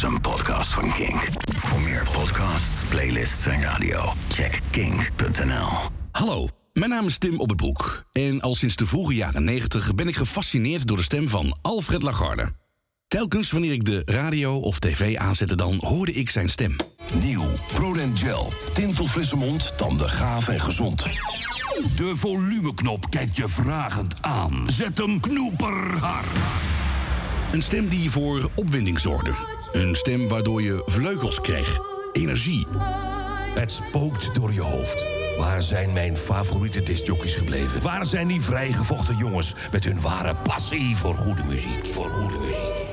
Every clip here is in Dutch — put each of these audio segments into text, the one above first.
is een podcast van Kink. Voor meer podcasts, playlists en radio, check kink.nl. Hallo, mijn naam is Tim Op het Broek. En al sinds de vroege jaren 90 ben ik gefascineerd door de stem van Alfred Lagarde. Telkens wanneer ik de radio of tv aanzette, dan hoorde ik zijn stem. Nieuw, Prodent Gel. Tintelfrisse mond, tanden gaaf en gezond. De volumeknop kijkt je vragend aan. Zet hem knoeperhard. Een stem die voor opwinding zorgde. Een stem waardoor je vleugels kreeg. Energie. Het spookt door je hoofd. Waar zijn mijn favoriete discjockeys gebleven? Waar zijn die vrijgevochten jongens met hun ware passie voor goede muziek? Voor goede muziek.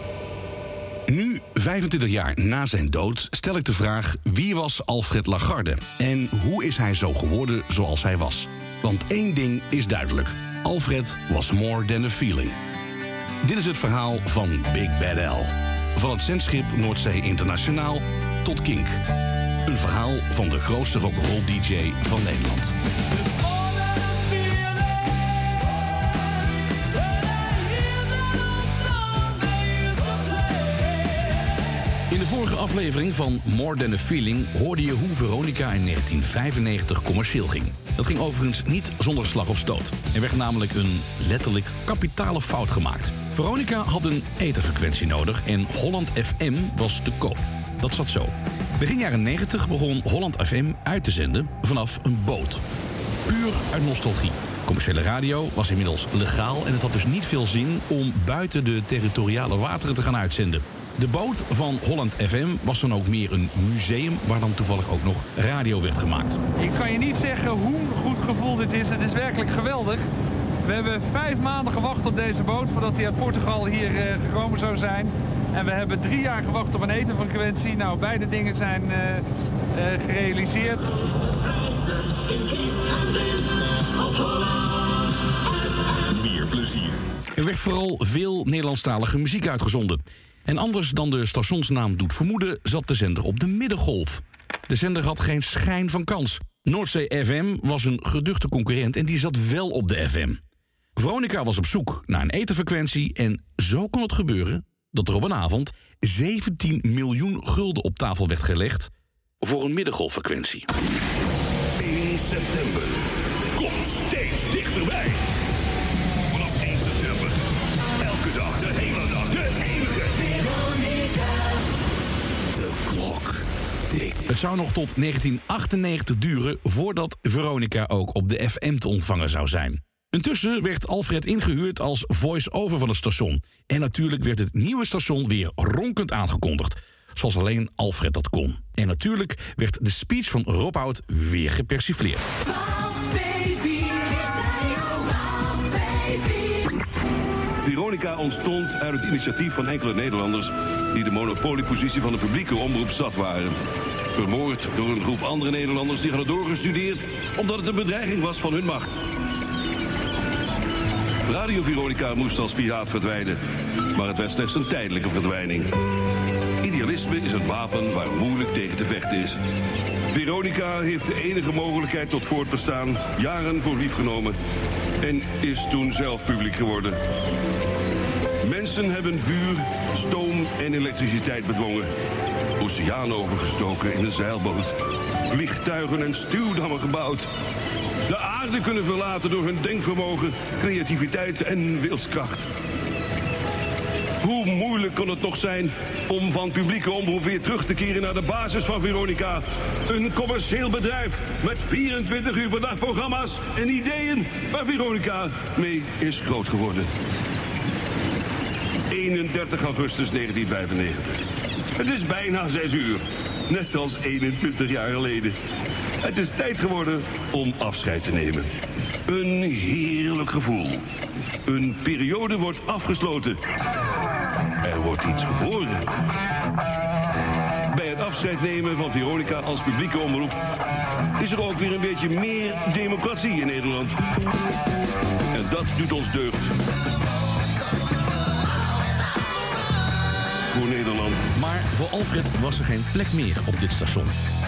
Nu, 25 jaar na zijn dood, stel ik de vraag... wie was Alfred Lagarde? En hoe is hij zo geworden zoals hij was? Want één ding is duidelijk. Alfred was more than a feeling. Dit is het verhaal van Big Bad L. Van het zendschip Noordzee Internationaal tot Kink. Een verhaal van de grootste rock'n'roll DJ van Nederland. Vorige aflevering van More Than a Feeling hoorde je hoe Veronica in 1995 commercieel ging. Dat ging overigens niet zonder slag of stoot. Er werd namelijk een letterlijk kapitale fout gemaakt. Veronica had een etherfrequentie nodig en Holland FM was te koop. Dat zat zo. Begin jaren 90 begon Holland FM uit te zenden vanaf een boot. Puur uit nostalgie. Commerciële radio was inmiddels legaal en het had dus niet veel zin om buiten de territoriale wateren te gaan uitzenden. De boot van Holland FM was dan ook meer een museum waar dan toevallig ook nog radio werd gemaakt. Ik kan je niet zeggen hoe goed gevoel dit is. Het is werkelijk geweldig. We hebben vijf maanden gewacht op deze boot voordat hij uit Portugal hier eh, gekomen zou zijn. En we hebben drie jaar gewacht op een etenfrequentie. Nou, beide dingen zijn eh, eh, gerealiseerd. Meer plezier. Er werd vooral veel Nederlandstalige muziek uitgezonden. En anders dan de stationsnaam doet vermoeden, zat de zender op de middengolf. De zender had geen schijn van kans. Noordzee FM was een geduchte concurrent en die zat wel op de FM. Veronica was op zoek naar een etenfrequentie en zo kon het gebeuren dat er op een avond 17 miljoen gulden op tafel werd gelegd voor een middengolffrequentie. 1 september komt steeds dichterbij. Het zou nog tot 1998 duren voordat Veronica ook op de FM te ontvangen zou zijn. Intussen werd Alfred ingehuurd als voice-over van het station. En natuurlijk werd het nieuwe station weer ronkend aangekondigd. Zoals alleen Alfred dat kon. En natuurlijk werd de speech van Rob Hout weer gepersifleerd. Veronica ontstond uit het initiatief van enkele Nederlanders... die de monopoliepositie van de publieke omroep zat waren. Vermoord door een groep andere Nederlanders die hadden doorgestudeerd... omdat het een bedreiging was van hun macht. Radio Veronica moest als piraat verdwijnen. Maar het werd slechts een tijdelijke verdwijning. Idealisme is een wapen waar moeilijk tegen te vechten is. Veronica heeft de enige mogelijkheid tot voortbestaan jaren voor lief genomen. En is toen zelf publiek geworden. Mensen hebben vuur, stoom en elektriciteit bedwongen. Oceaan overgestoken in een zeilboot. Vliegtuigen en stuwdammen gebouwd. De aarde kunnen verlaten door hun denkvermogen, creativiteit en wilskracht. Hoe moeilijk kon het toch zijn om van publieke omroep weer terug te keren naar de basis van Veronica? Een commercieel bedrijf met 24 uur per dag programma's en ideeën waar Veronica mee is groot geworden. 31 augustus 1995. Het is bijna 6 uur, net als 21 jaar geleden. Het is tijd geworden om afscheid te nemen. Een heerlijk gevoel. Een periode wordt afgesloten. Er wordt iets geboren. Bij het afscheid nemen van Veronica als publieke omroep... is er ook weer een beetje meer democratie in Nederland. En dat doet ons deugd. Voor Alfred was er geen plek meer op dit station.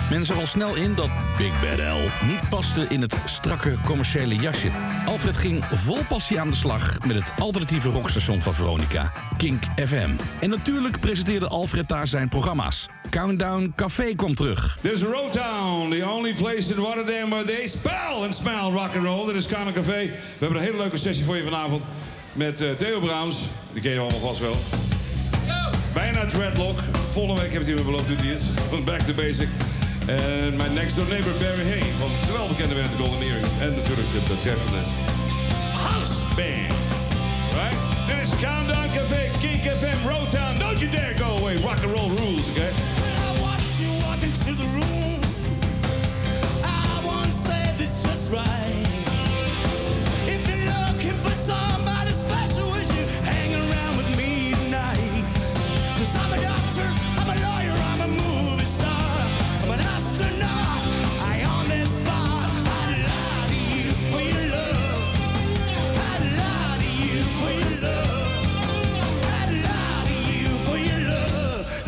Men zag al snel in dat Big Bad L niet paste in het strakke commerciële jasje. Alfred ging vol passie aan de slag met het alternatieve rockstation van Veronica, Kink FM. En natuurlijk presenteerde Alfred daar zijn programma's. Countdown Café kwam terug. There's Rotown, the only place in Rotterdam where they spell and smell rock and roll. Dit is Countdown Café. We hebben een hele leuke sessie voor je vanavond met uh, Theo Braams. Die ken je allemaal vast wel. Bijna dreadlock. Volgende week heb ik hier beloofd, doet hij het. Back to basic. En mijn next door neighbor Barry Hay van de welbekende band Golden Earring. En natuurlijk de betreffende House Band. Right? Dit is Countdown Café, Kink FM, Rotown. Don't you dare go away. Rock and roll rules, okay? I watched you walk into the room. I once said this just right.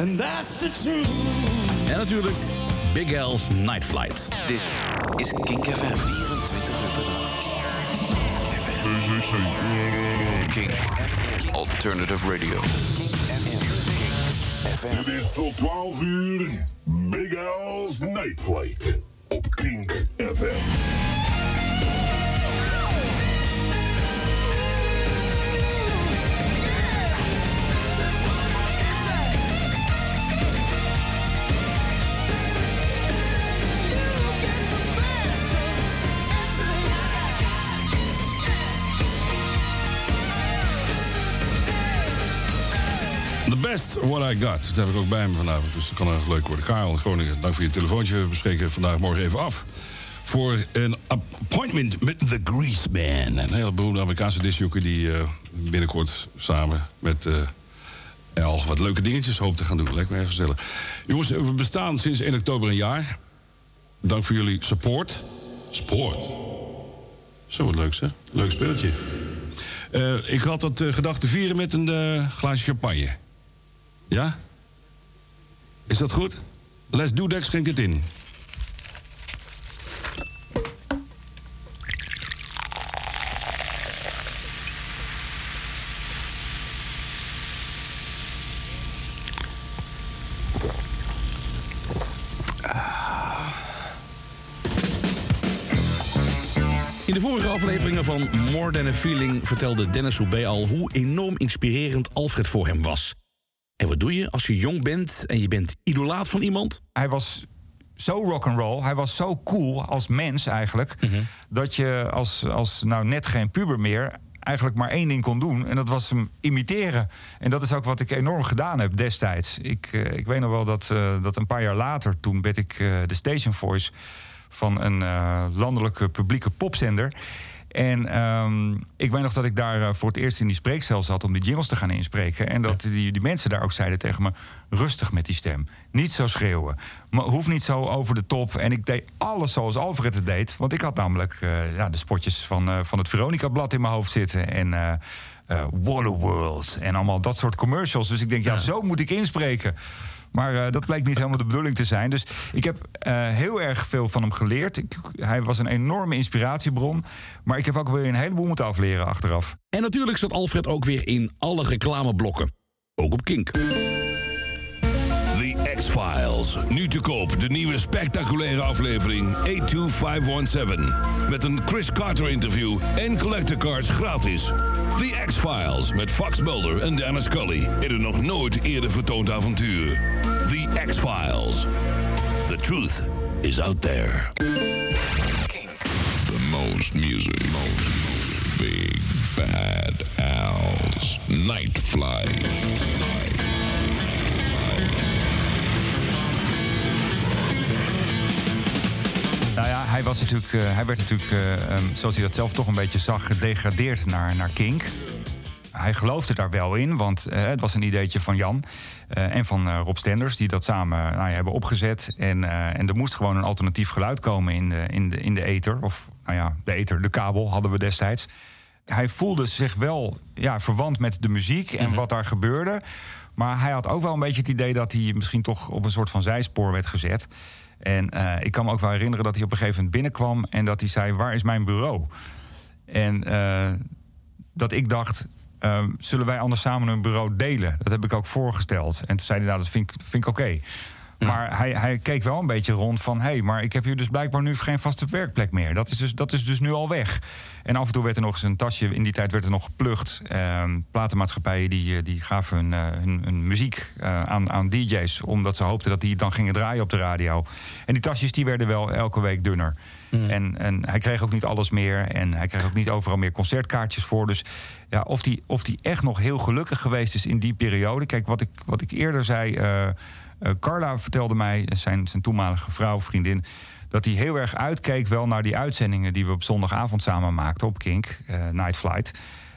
And that's the truth. En natuurlijk Big L's Night Flight. Dit is Kink FM. 24 uur per dag. Kink. Alternative Radio. Kink FM. Het is tot 12 uur Big Al's Night Flight op Kink FM. Best what I got. Dat heb ik ook bij me vanavond, dus dat kan erg leuk worden. Karel in Groningen, dank voor je telefoontje. We bespreken vandaag morgen even af. Voor een appointment met The Grease Man. Een hele beroemde Amerikaanse discjockey die eh, binnenkort samen met eh El wat leuke dingetjes hoopt te gaan doen. Lijkt me gezellig. Jongens, we bestaan sinds 1 oktober een jaar. Dank voor jullie support. Sport. Zo wat leuk, zeg. Leuk speeltje. Eh, ik had dat eh, gedacht te vieren met een eh, glaasje champagne. Ja? Is dat goed? Les Dudek schenkt dit in. In de vorige afleveringen van More Than a Feeling vertelde Dennis Houbé al hoe enorm inspirerend Alfred voor hem was. En wat doe je als je jong bent en je bent idolaat van iemand? hij was zo rock and roll, hij was zo cool als mens eigenlijk, dat je als, als nou net geen puber meer eigenlijk maar één ding kon doen en dat was hem imiteren. En dat is ook wat ik enorm gedaan heb destijds. Ik, eh, ik weet nog wel dat, eh, dat een paar jaar later, toen werd ik eh, de station voice van een landelijke publieke popzender. En ehm, ik weet nog dat ik daar eh, voor het eerst in die spreekcel zat om die jingles te gaan inspreken. En dat die, die mensen daar ook zeiden tegen me: rustig met die stem. Niet zo schreeuwen. Maar hoeft niet zo over de top. En ik deed alles zoals Alfred het deed. Want ik had namelijk eh, ja, de spotjes van, eh, van het Veronica-blad in mijn hoofd zitten. En. Waterworld en allemaal dat soort commercials. Dus ik denk, ja, zo moet ik inspreken. Maar eh, dat bleek niet helemaal de bedoeling te zijn. Dus ik heb eh, heel erg veel van hem geleerd. Hij was een enorme inspiratiebron. Maar ik heb ook weer een heleboel moeten afleren achteraf. En natuurlijk zat Alfred ook weer in alle reclameblokken. Ook op Kink. The X-Files. Nu te koop de nieuwe spectaculaire aflevering 82517. Met een Chris Carter interview en collector cards gratis. The X-Files met Fox Mulder en Dana Scully. In een nog nooit eerder vertoond avontuur. The X-Files. The truth is out there. The most music. Big Bad Al's Night Flight. Nou ja, hij, was natuurlijk, eh, hij werd natuurlijk, eh, ehm, zoals hij dat zelf toch een beetje zag, gedegradeerd naar, naar Kink. Hij geloofde daar wel in, want eh, het was een ideetje van Jan en van Rob Stenders... die dat samen nou, hebben opgezet. En, en er moest gewoon een alternatief geluid komen in de, in, de, in de ether. Of nou ja, de ether, de kabel hadden we destijds. Hij voelde zich wel ja, verwant met de muziek en wat daar gebeurde... Maar hij had ook wel een beetje het idee dat hij misschien toch op een soort van zijspoor werd gezet. En eh, ik kan me ook wel herinneren dat hij op een gegeven moment binnenkwam en dat hij zei: Waar is mijn bureau? En eh, dat ik dacht. eh, zullen wij anders samen een bureau delen? Dat heb ik ook voorgesteld. En toen zei hij, nou, dat vind ik, vind ik oké. Maar hij, hij keek wel een beetje rond van... hé, hey, maar ik heb hier dus blijkbaar nu geen vaste werkplek meer. Dat is, dus, dat is dus nu al weg. En af en toe werd er nog eens een tasje... in die tijd werd er nog geplucht. Ehm, platenmaatschappijen die, eh, die gaven hun, eh, hun, hun muziek eh, aan, aan DJ's... omdat ze hoopten dat die het dan gingen draaien op de radio. En die tasjes die werden wel elke week dunner. En, en hij kreeg ook niet alles meer. En hij kreeg ook niet overal meer concertkaartjes voor. Dus ja, of die, of die echt nog heel gelukkig geweest is in die periode. Kijk, wat ik, wat ik eerder zei. Eh, Carla vertelde mij, zijn, zijn toenmalige vrouw, vriendin. dat hij heel erg uitkeek wel naar die uitzendingen die we op zondagavond samen maakten op Kink, eh, Night Flight.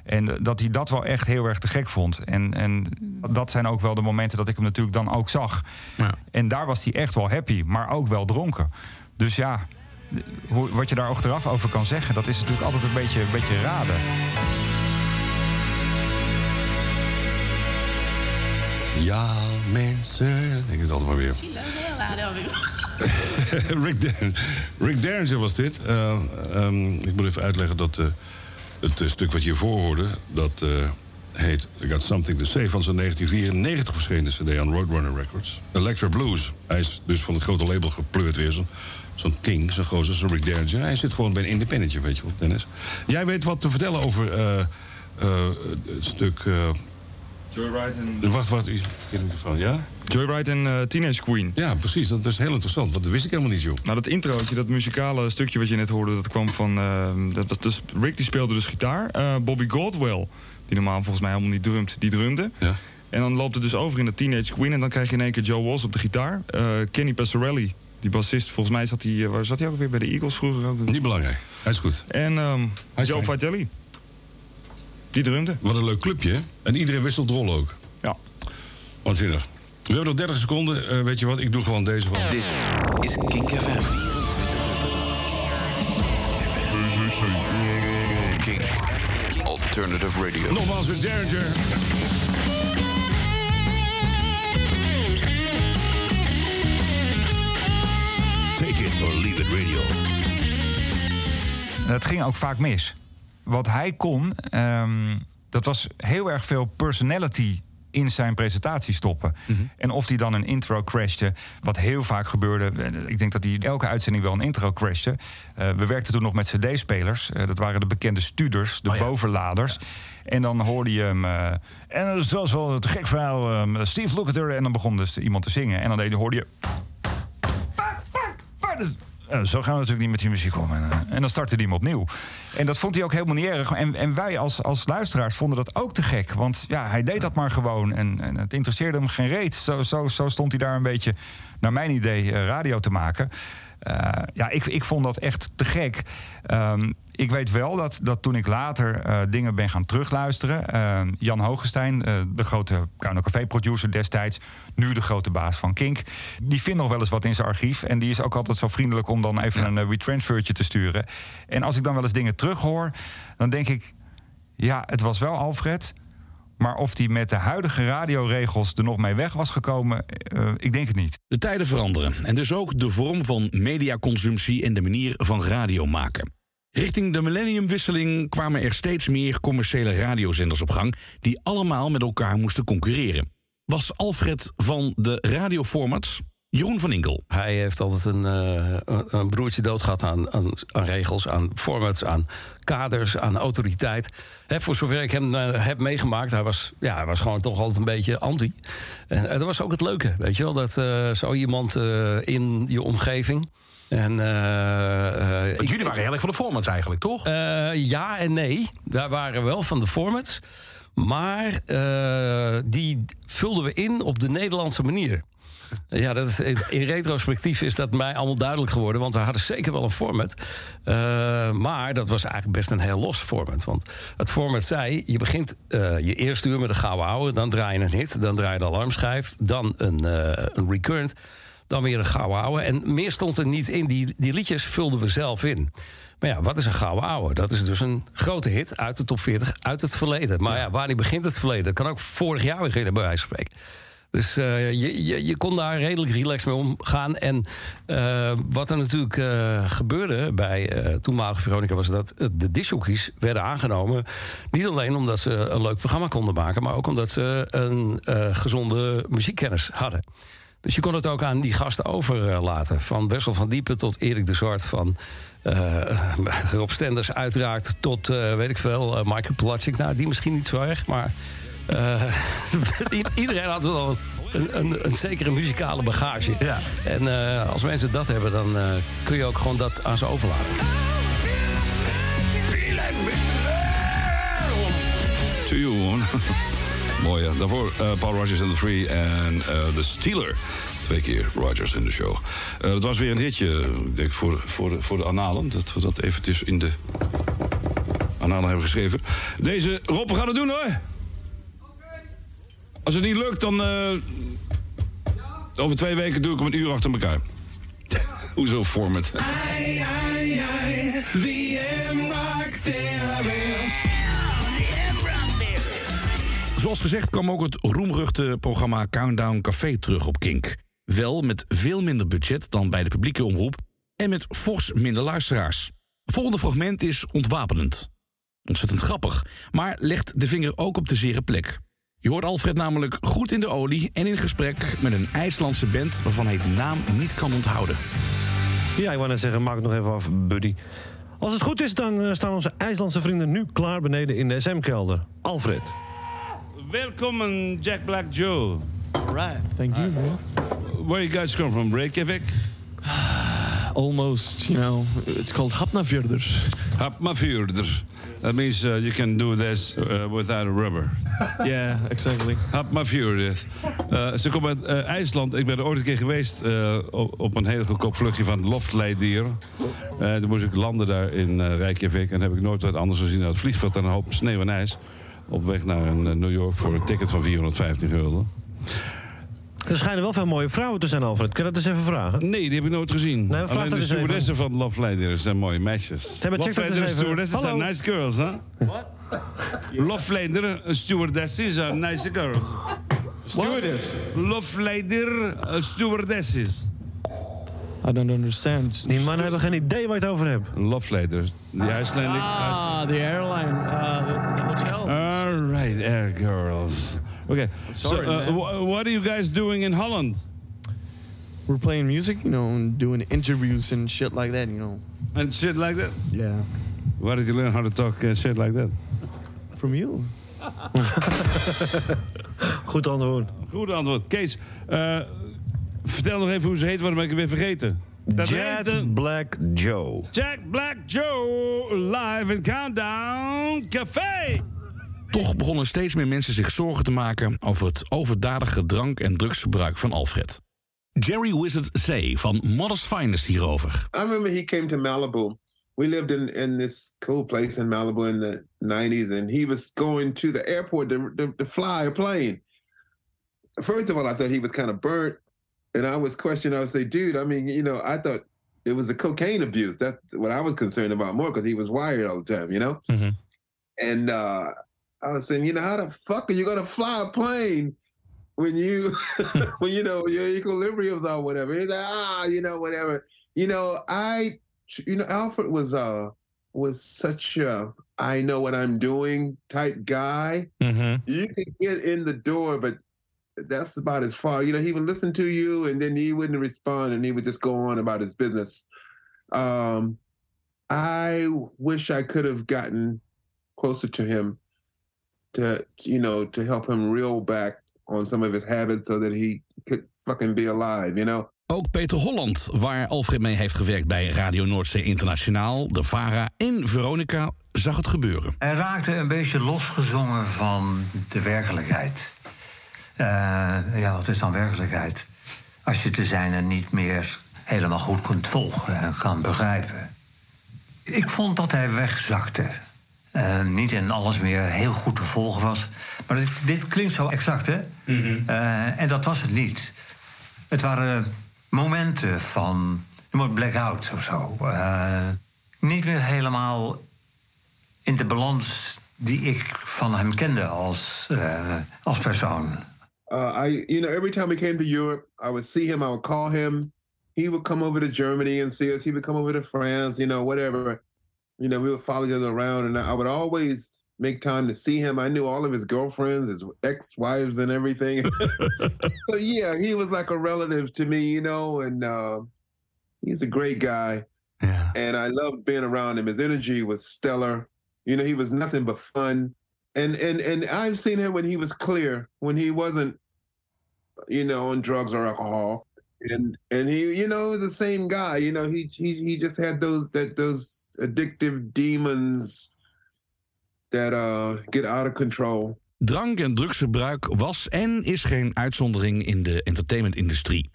En eh, dat hij dat wel echt heel erg te gek vond. En, en dat zijn ook wel de momenten dat ik hem natuurlijk dan ook zag. En daar was hij echt wel happy, maar ook wel dronken. Dus ja, hoe, wat je daar achteraf over kan zeggen, dat is natuurlijk altijd een beetje, een beetje raden. Ja, mensen. Ik het altijd maar weer. Rick, Derringer was dit. Eh, ehm, ik moet even uitleggen dat eh, het eh, stuk wat je hiervoor hoorde... dat heet I Got Something To Say van zijn 1994 verschenen cd aan Roadrunner Records. Electra Blues. Hij is dus van het grote label gepleurd weer. Zo'n king, zo'n gozer, zo'n Rick Derringer. Hij zit gewoon bij een independentje, weet je wel, Dennis. Jij weet wat te vertellen over het stuk... Joyride en... Wacht, wacht, u van, ja? Joyride en eh, Teenage Queen. Ja, precies. Dat is heel interessant, want dat wist ik helemaal niet, joh. Nou, dat introotje, dat muzikale stukje wat je net hoorde... dat kwam van... eh, dat was dus, Rick die speelde dus gitaar. Eh, Bobby Goldwell, die normaal volgens mij helemaal niet drumt, die drumde. Ja. En dan loopt het dus over in de Teenage Queen... en dan krijg je in één keer Joe Walsh op de gitaar. Eh, Kenny Passarelli, die bassist, volgens mij zat hij... waar zat hij ook weer? Bij de Eagles vroeger ook. Niet belangrijk. Hij is goed. En ehm, Joe. Vitelli. Die drumde. Wat een leuk clubje, hè? En iedereen wisselt rol ook. Ja. Waanzinnig. We hebben nog 30 seconden. Eh, weet je wat? Ik doe gewoon deze van. Dit is Kink FM. 24 uur per dag. Kink. Alternative Radio. Nogmaals met Derringer. Take it or leave it radio. Het ging ook vaak mis. Wat hij kon, ehm, dat was heel erg veel personality in zijn presentatie stoppen. En of hij dan een intro crashte, wat heel vaak gebeurde. eh, Ik denk dat hij elke uitzending wel een intro crashte. Eh, we werkten toen nog met cd-spelers. Eh, dat waren de bekende studers, de bovenladers. En dan hoorde je hem... eh, en dat was wel het gek verhaal. ehm, Steve Lukather. En dan begon dus iemand te zingen. En dan deed- hoorde je... Zo gaan we natuurlijk niet met die muziek om. En, eh, en dan startte hij hem opnieuw. En dat vond hij ook helemaal niet erg. En, en wij als, als luisteraars vonden dat ook te gek. Want ja, hij deed dat maar gewoon. En, en het interesseerde hem geen reet. Zo, zo, zo stond hij daar een beetje, naar mijn idee, eh, radio te maken. Eh, ja, ik, ik vond dat echt te gek. Ehm, ik weet wel dat, dat toen ik later eh, dingen ben gaan terugluisteren... eh, Jan Hogestein, eh, de grote Kuino Café-producer destijds... nu de grote baas van Kink... die vindt nog wel eens wat in zijn archief. En die is ook altijd zo vriendelijk om dan even een retransfertje te sturen. En als ik dan wel eens dingen terughoor, dan denk ik... ja, het was wel Alfred... Maar of die met de huidige radioregels er nog mee weg was gekomen, eh, ik denk het niet. De tijden veranderen en dus ook de vorm van mediaconsumptie en de manier van radio maken. Richting de millenniumwisseling kwamen er steeds meer commerciële radiozenders op gang die allemaal met elkaar moesten concurreren. Was Alfred van de radioformats? Jeroen van Inkel. Hij heeft altijd een, eh, een- broertje dood gehad aan, aan, aan regels, aan formats, aan kaders, aan autoriteit. Voor zover ik hem eh, heb meegemaakt, hij was, ja, hij was gewoon toch altijd een beetje anti. En, eh, dat was ook het leuke, weet je wel, dat zo iemand in je omgeving. En, Want jullie waren heel erg van de formats eigenlijk, toch? ja en nee. Wij waren wel van de formats. Maar die vulden we in op de Nederlandse manier. Ja, dat is, in retrospectief is dat mij allemaal duidelijk geworden. Want we hadden zeker wel een format. Eh, maar dat was eigenlijk best een heel los format. Want het format zei: je begint eh, je eerste uur met een gouden ouwe. Dan draai je een hit. Dan draai je de alarmschijf. Dan een, eh, een recurrent. dan weer een gouden ouwe. En meer stond er niet in. Die, die liedjes vulden we zelf in. Maar ja, wat is een gouden ouwe? Dat is dus een grote hit uit de top 40, uit het verleden. Maar ja, wanneer begint het verleden? Dat kan ook vorig jaar beginnen, bij wijze van spreken. Dus eh, je, je, kon daar redelijk relaxed mee omgaan. En eh, wat er natuurlijk eh, gebeurde bij toenmalige Veronica... was dat de discjockeys werden aangenomen. Niet alleen omdat ze een leuk programma konden maken... maar ook omdat ze een gezonde muziekkennis hadden. Dus je kon het ook aan die gasten overlaten. Van Wessel van Diepen tot Erik de Zwart. Van Rob Stenders uiteraard tot, weet ik veel, Michael Pelagic. Nou, die misschien niet zo erg, maar... eh, iedereen had wel een, een, een zekere muzikale bagage. En eh, als mensen dat hebben, dan eh, kun je ook gewoon dat aan ze overlaten. To you, man. Mooi, ja. Daarvoor eh, Paul Rogers and the Three en eh The Steeler. Twee keer Rogers in de show. Eh, dat was weer een hitje, ik denk, voor, voor, de, voor de analen. Dat we dat eventjes in de analen hebben geschreven. Deze, Rob, we gaan het doen, hoor. Als het niet lukt, dan... eh, over twee weken doe ik hem een uur achter elkaar. Hoezo format? Ai. Zoals gezegd kwam ook het roemruchte programma Countdown Café terug op Kink. Wel met veel minder budget dan bij de publieke omroep en met fors minder luisteraars. Het volgende fragment is ontwapenend. Ontzettend grappig, maar legt de vinger ook op de zere plek. Je hoort Alfred namelijk goed in de olie en in gesprek met een IJslandse band waarvan hij de naam niet kan onthouden. Ja, ik wou net zeggen, maak het nog even af, buddy. Als het goed is, dan eh, staan onze IJslandse vrienden nu klaar beneden in de SM-kelder. Alfred. Welkom, Jack Black Joe. Right, thank you, man. Where you guys come from? Reykjavik? Almost, you know, it's called Hafnarfjörður. Hapmafjörður. That means uh, you can do this uh, without a rubber. yeah, exactly. Hapmafjörður. Uh, ze komen uit uh, IJsland. Ik ben er ooit een keer geweest uh, op, een heel goedkoop vluchtje van Loftleidir. Uh, toen moest ik landen daar in Reykjavik. En heb ik nooit wat anders gezien dan het vliegveld en een hoop sneeuw en ijs. Op weg naar New York voor een ticket van 450 gulden. Er schijnen wel veel mooie vrouwen te zijn, Alfred. Kun je dat eens even vragen? Nee, die heb ik nooit gezien. Nee, vraag Alleen de stewardessen van Love Lady zijn mooie meisjes. Eens Love stewardessen zijn nice girls, hè? What? Love Lady, stewardessen zijn nice girls. Stewardess? Love Lady, stewardesses. I don't understand. Die mannen hebben geen idee waar je het over hebt. Love Lady, the Icelandic... Ah, the airline, uh, the, the hotel. All right, air girls. Okay, sorry, so uh, wh- what are you guys doing in Holland? We're playing music, you know, and doing interviews and shit like that, you know. And shit like that? Yeah. Where did you learn how to talk uh, shit like that? From you. Goed antwoord. Goed antwoord. Kees, eh, vertel nog even hoe ze heet, want dan ben ik het weer vergeten. Dat heet, eh, Black Joe. Jack Black Joe, live in Countdown Café. Toch begonnen steeds meer mensen zich zorgen te maken over het overdadige drank- en drugsgebruik van Alfred. Jerry Wizard C. van Modest Finest hierover. I remember he came to Malibu. We lived in, in this cool place in Malibu in the 90s, and he was going to the airport to, to, to fly a plane. First of all, I thought he was kind of burnt, and I was questioning. I was say, dude, I mean, you know, I thought it was the cocaine abuse. That's what I was concerned about more because he was wired all the time, you know? And uh, I was saying, you know, how the fuck are you going to fly a plane when you, when you know your equilibrium's or whatever? He's like, ah, you know, whatever. You know, I, you know, Alfred was uh was such a I know what I'm doing type guy. You could get in the door, but that's about as far. You know, he would listen to you, and then he wouldn't respond, and he would just go on about his business. Um, I wish I could have gotten closer to him to you know to help him reel back on some of his habits so that he could fucking be alive. You know. Ook Peter Holland, waar Alfred mee heeft gewerkt bij Radio Noordzee Internationaal, de VARA en Veronica, zag het gebeuren. Hij raakte een beetje losgezongen van de werkelijkheid. Eh, ja, wat is dan werkelijkheid? Als je de zijne niet meer helemaal goed kunt volgen en kan begrijpen. Ik vond dat hij wegzakte. Eh, niet in alles meer heel goed te volgen was. Maar dit, dit klinkt zo exact, hè? Eh, en dat was het niet. Het waren momenten van blackouts of zo. eh, niet meer helemaal in de balans die ik van hem kende als, eh, als persoon. Uh, I, you know, every time we came to Europe, I would see him. I would call him. He would come over to Germany and see us. He would come over to France. You know, whatever. You know, we would follow each other around, and I would always make time to see him. I knew all of his girlfriends, his ex-wives, and everything. so yeah, he was like a relative to me, you know, and uh, he's a great guy. And I loved being around him. His energy was stellar. You know, he was nothing but fun. And and and I've seen him when he was clear, when he wasn't, you know, on drugs or alcohol. And and he, you know, was the same guy. You know, he he he just had those that those addictive demons that uh get out of control. Drank- en drugsgebruik was en is geen uitzondering in de entertainmentindustrie.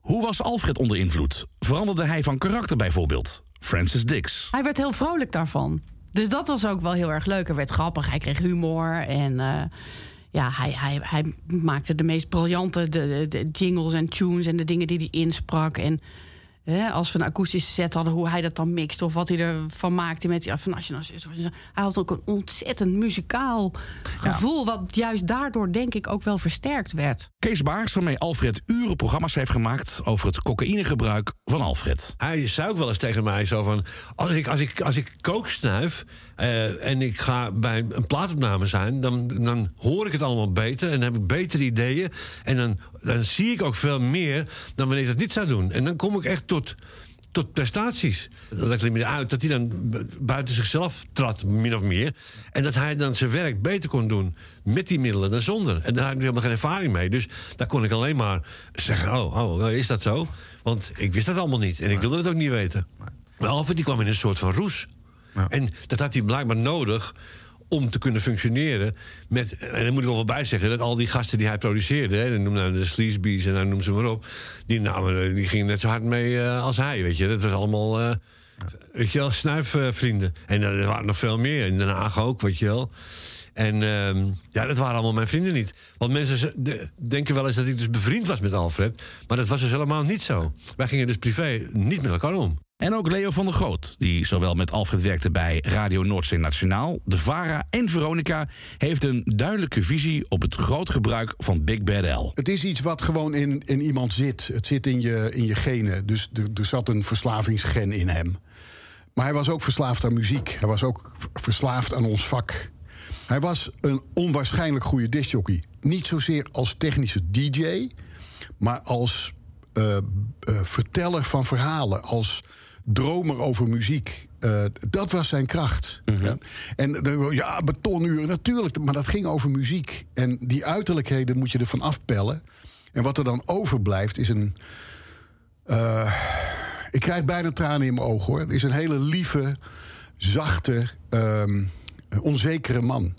Hoe was Alfred onder invloed? Veranderde hij van karakter bijvoorbeeld? Francis Dix. Hij werd heel vrolijk daarvan. Dus dat was ook wel heel erg leuk. Hij werd grappig, hij kreeg humor. En eh, ja, hij, hij, hij maakte de meest briljante de, de jingles en tunes... en de dingen die hij insprak. En hè, als we een akoestische set hadden, hoe hij dat dan mixt... of wat hij ervan maakte met... Ja, van als je nou hij had ook een ontzettend muzikaal gevoel... wat juist daardoor denk ik ook wel versterkt werd. Kees Baars, waarmee Alfred uren programma's heeft gemaakt... over het cocaïnegebruik van Alfred. Hij zei ook wel eens tegen mij zo van... als ik, als ik, als ik kook snuif eh, en ik ga bij een plaatopname zijn... Dan, dan hoor ik het allemaal beter en heb ik betere ideeën... en dan, dan zie ik ook veel meer dan wanneer ik dat niet zou doen. En dan kom ik echt tot, tot prestaties. Legt het meer uit dat hij dan bu- buiten zichzelf trad, min of meer. En dat hij dan zijn werk beter kon doen met die middelen dan zonder. En daar had ik helemaal geen ervaring mee. Dus daar kon ik alleen maar zeggen, oh, oh is dat zo? Want ik wist dat allemaal niet. En ik wilde het ook niet weten. Maar Alfred die kwam in een soort van roes. En dat had hij blijkbaar nodig om te kunnen functioneren met... En dan moet ik nog wel bij zeggen dat al die gasten die hij produceerde... Hè, dan hij de Sleazebees en dan noem ze maar op... die, namen, die gingen net zo hard mee eh, als hij, weet je. Dat was allemaal, eh, weet je wel, snuifvrienden. en er waren nog veel meer, in Den Haag ook, weet je wel. En ehm, ja, dat waren allemaal mijn vrienden niet. Want mensen denken wel eens dat ik dus bevriend was met Alfred... maar dat was dus helemaal niet zo. Wij gingen dus privé niet met elkaar om. En ook Leo van der Groot, die zowel met Alfred werkte bij Radio Noordzee Nationaal, de VARA en Veronica, heeft een duidelijke visie op het groot gebruik van Big Bad L. Het is iets wat gewoon in, in iemand zit. Het zit in je, in je genen. Dus er, zat een verslavingsgen in hem. Maar hij was ook verslaafd aan muziek. Hij was ook verslaafd aan ons vak. Hij was een onwaarschijnlijk goede discjockey. Niet zozeer als technische DJ, maar als eh, eh, verteller van verhalen. Als dromer over muziek. Eh, dat was zijn kracht. ja. En dan- ja, betonuren, natuurlijk, maar dat ging over muziek. En die uiterlijkheden moet je ervan afpellen. En wat er dan overblijft is een. eh, ik krijg bijna tranen in mijn ogen hoor. Het is een hele lieve, zachte, ehm, onzekere man.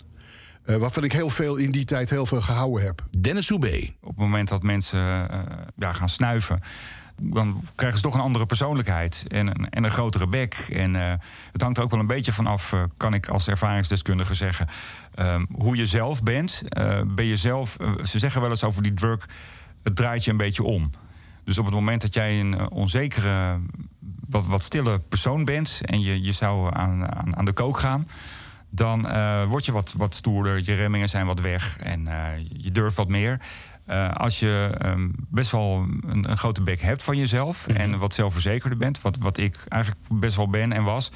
Eh, waarvan ik heel veel in die tijd heel veel gehouden heb. Dennis Soubé. Op het moment dat mensen eh, ja, gaan snuiven, dan krijgen ze toch een andere persoonlijkheid en een, en een grotere bek. En eh, het hangt er ook wel een beetje van af, eh, kan ik als ervaringsdeskundige zeggen, ehm, hoe je zelf bent. Eh, ben je zelf, ze zeggen wel eens over die drug, het draait je een beetje om. Dus op het moment dat jij een onzekere, wat, wat stille persoon bent en je, je zou aan, aan, de kook gaan, dan word je wat, wat stoerder. Je remmingen zijn wat weg en je durft wat meer. Eh, als je ehm, best wel een, een grote bek hebt van jezelf en wat zelfverzekerder bent, wat, wat ik eigenlijk best wel ben en was,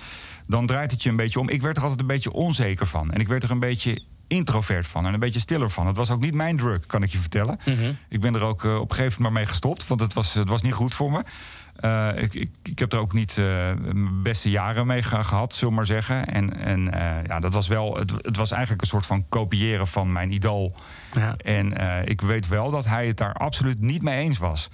dan draait het je een beetje om. Ik werd er altijd een beetje onzeker van en ik werd er een beetje introvert van en een beetje stiller van. Het was ook niet mijn drug, kan ik je vertellen. Ik ben er ook eh, op een gegeven moment maar mee gestopt, want het was, het was niet goed voor me. Eh, ik, ik, ik heb er ook niet eh, mijn beste jaren mee ge- gehad, zullen maar zeggen. En, en ja, dat was wel, het, het was eigenlijk een soort van kopiëren van mijn idool. En eh, ik weet wel dat hij het daar absoluut niet mee eens was.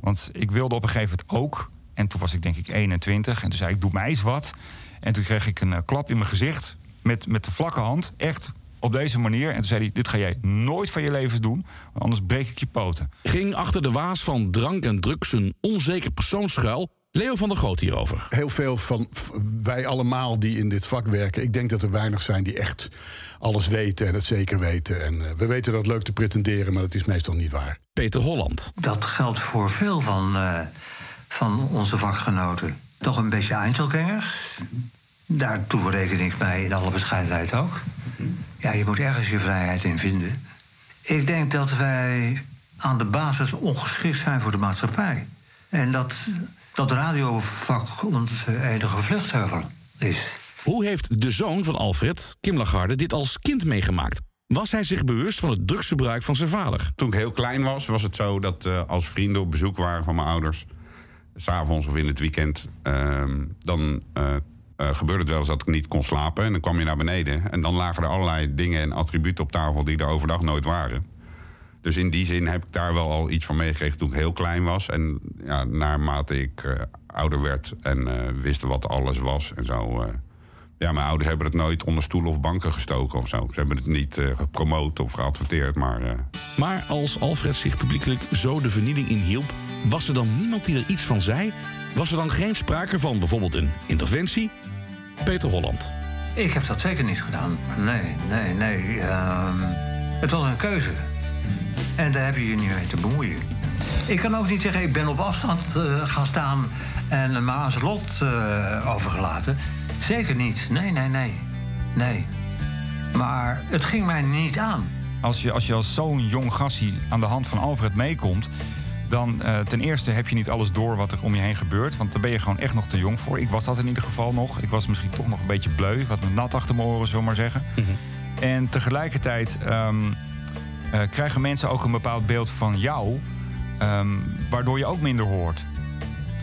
Want ik wilde op een gegeven moment ook. En toen was ik denk ik 21. En toen zei ik, doe mij eens wat. En toen kreeg ik een klap in mijn gezicht. Met, met de vlakke hand. Echt op deze manier. En toen zei hij, dit ga jij nooit van je leven doen. Want anders breek ik je poten. Ging achter de waas van drank en drugs een onzeker persoon schuil, Leo van der Groot hierover. Heel veel van wij allemaal die in dit vak werken. Ik denk dat er weinig zijn die echt alles weten en het zeker weten. En eh, we weten dat leuk te pretenderen, maar dat is meestal niet waar. Peter Holland. Dat geldt voor veel van, eh, van onze vakgenoten. Toch een beetje Einzelgangers. Daartoe reken ik mij in alle bescheidenheid ook. Ja, je moet ergens je vrijheid in vinden. Ik denk dat wij aan de basis ongeschikt zijn voor de maatschappij. En dat dat radiovak onze enige vluchtheuvel is. Hoe heeft de zoon van Alfred, Kim Lagarde, dit als kind meegemaakt? Was hij zich bewust van het drugsgebruik van zijn vader? Toen ik heel klein was, was het zo dat eh, als vrienden op bezoek waren van mijn ouders... s'avonds of in het weekend, ehm, dan eh, eh, gebeurde het wel eens dat ik niet kon slapen. En dan kwam je naar beneden. En dan lagen er allerlei dingen en attributen op tafel die er overdag nooit waren. Dus in die zin heb ik daar wel al iets van meegekregen toen ik heel klein was. En ja, naarmate ik eh, ouder werd en eh, wist wat alles was en zo... ja, mijn ouders hebben het nooit onder stoelen of banken gestoken of zo. Ze hebben het niet gepromoot of geadverteerd, maar... Maar als Alfred zich publiekelijk zo de vernieling inhielp, was er dan niemand die er iets van zei? Was er dan geen sprake van bijvoorbeeld een interventie? Peter Holland. Ik heb dat zeker niet gedaan. Nee, nee, nee. ehm, het was een keuze. En daar heb je je niet mee te bemoeien. Ik kan ook niet zeggen, ik ben op afstand eh, gaan staan en me aan zijn lot eh, overgelaten. Zeker niet. Nee, nee, nee. Nee. Maar het ging mij niet aan. Als je als, je als zo'n jong gassie aan de hand van Alfred meekomt... dan eh, ten eerste heb je niet alles door wat er om je heen gebeurt. Want daar ben je gewoon echt nog te jong voor. Ik was dat in ieder geval nog. Ik was misschien toch nog een beetje bleu. Wat nat achter mijn oren, zullen maar zeggen. En tegelijkertijd ehm, eh, krijgen mensen ook een bepaald beeld van jou... ehm, waardoor je ook minder hoort.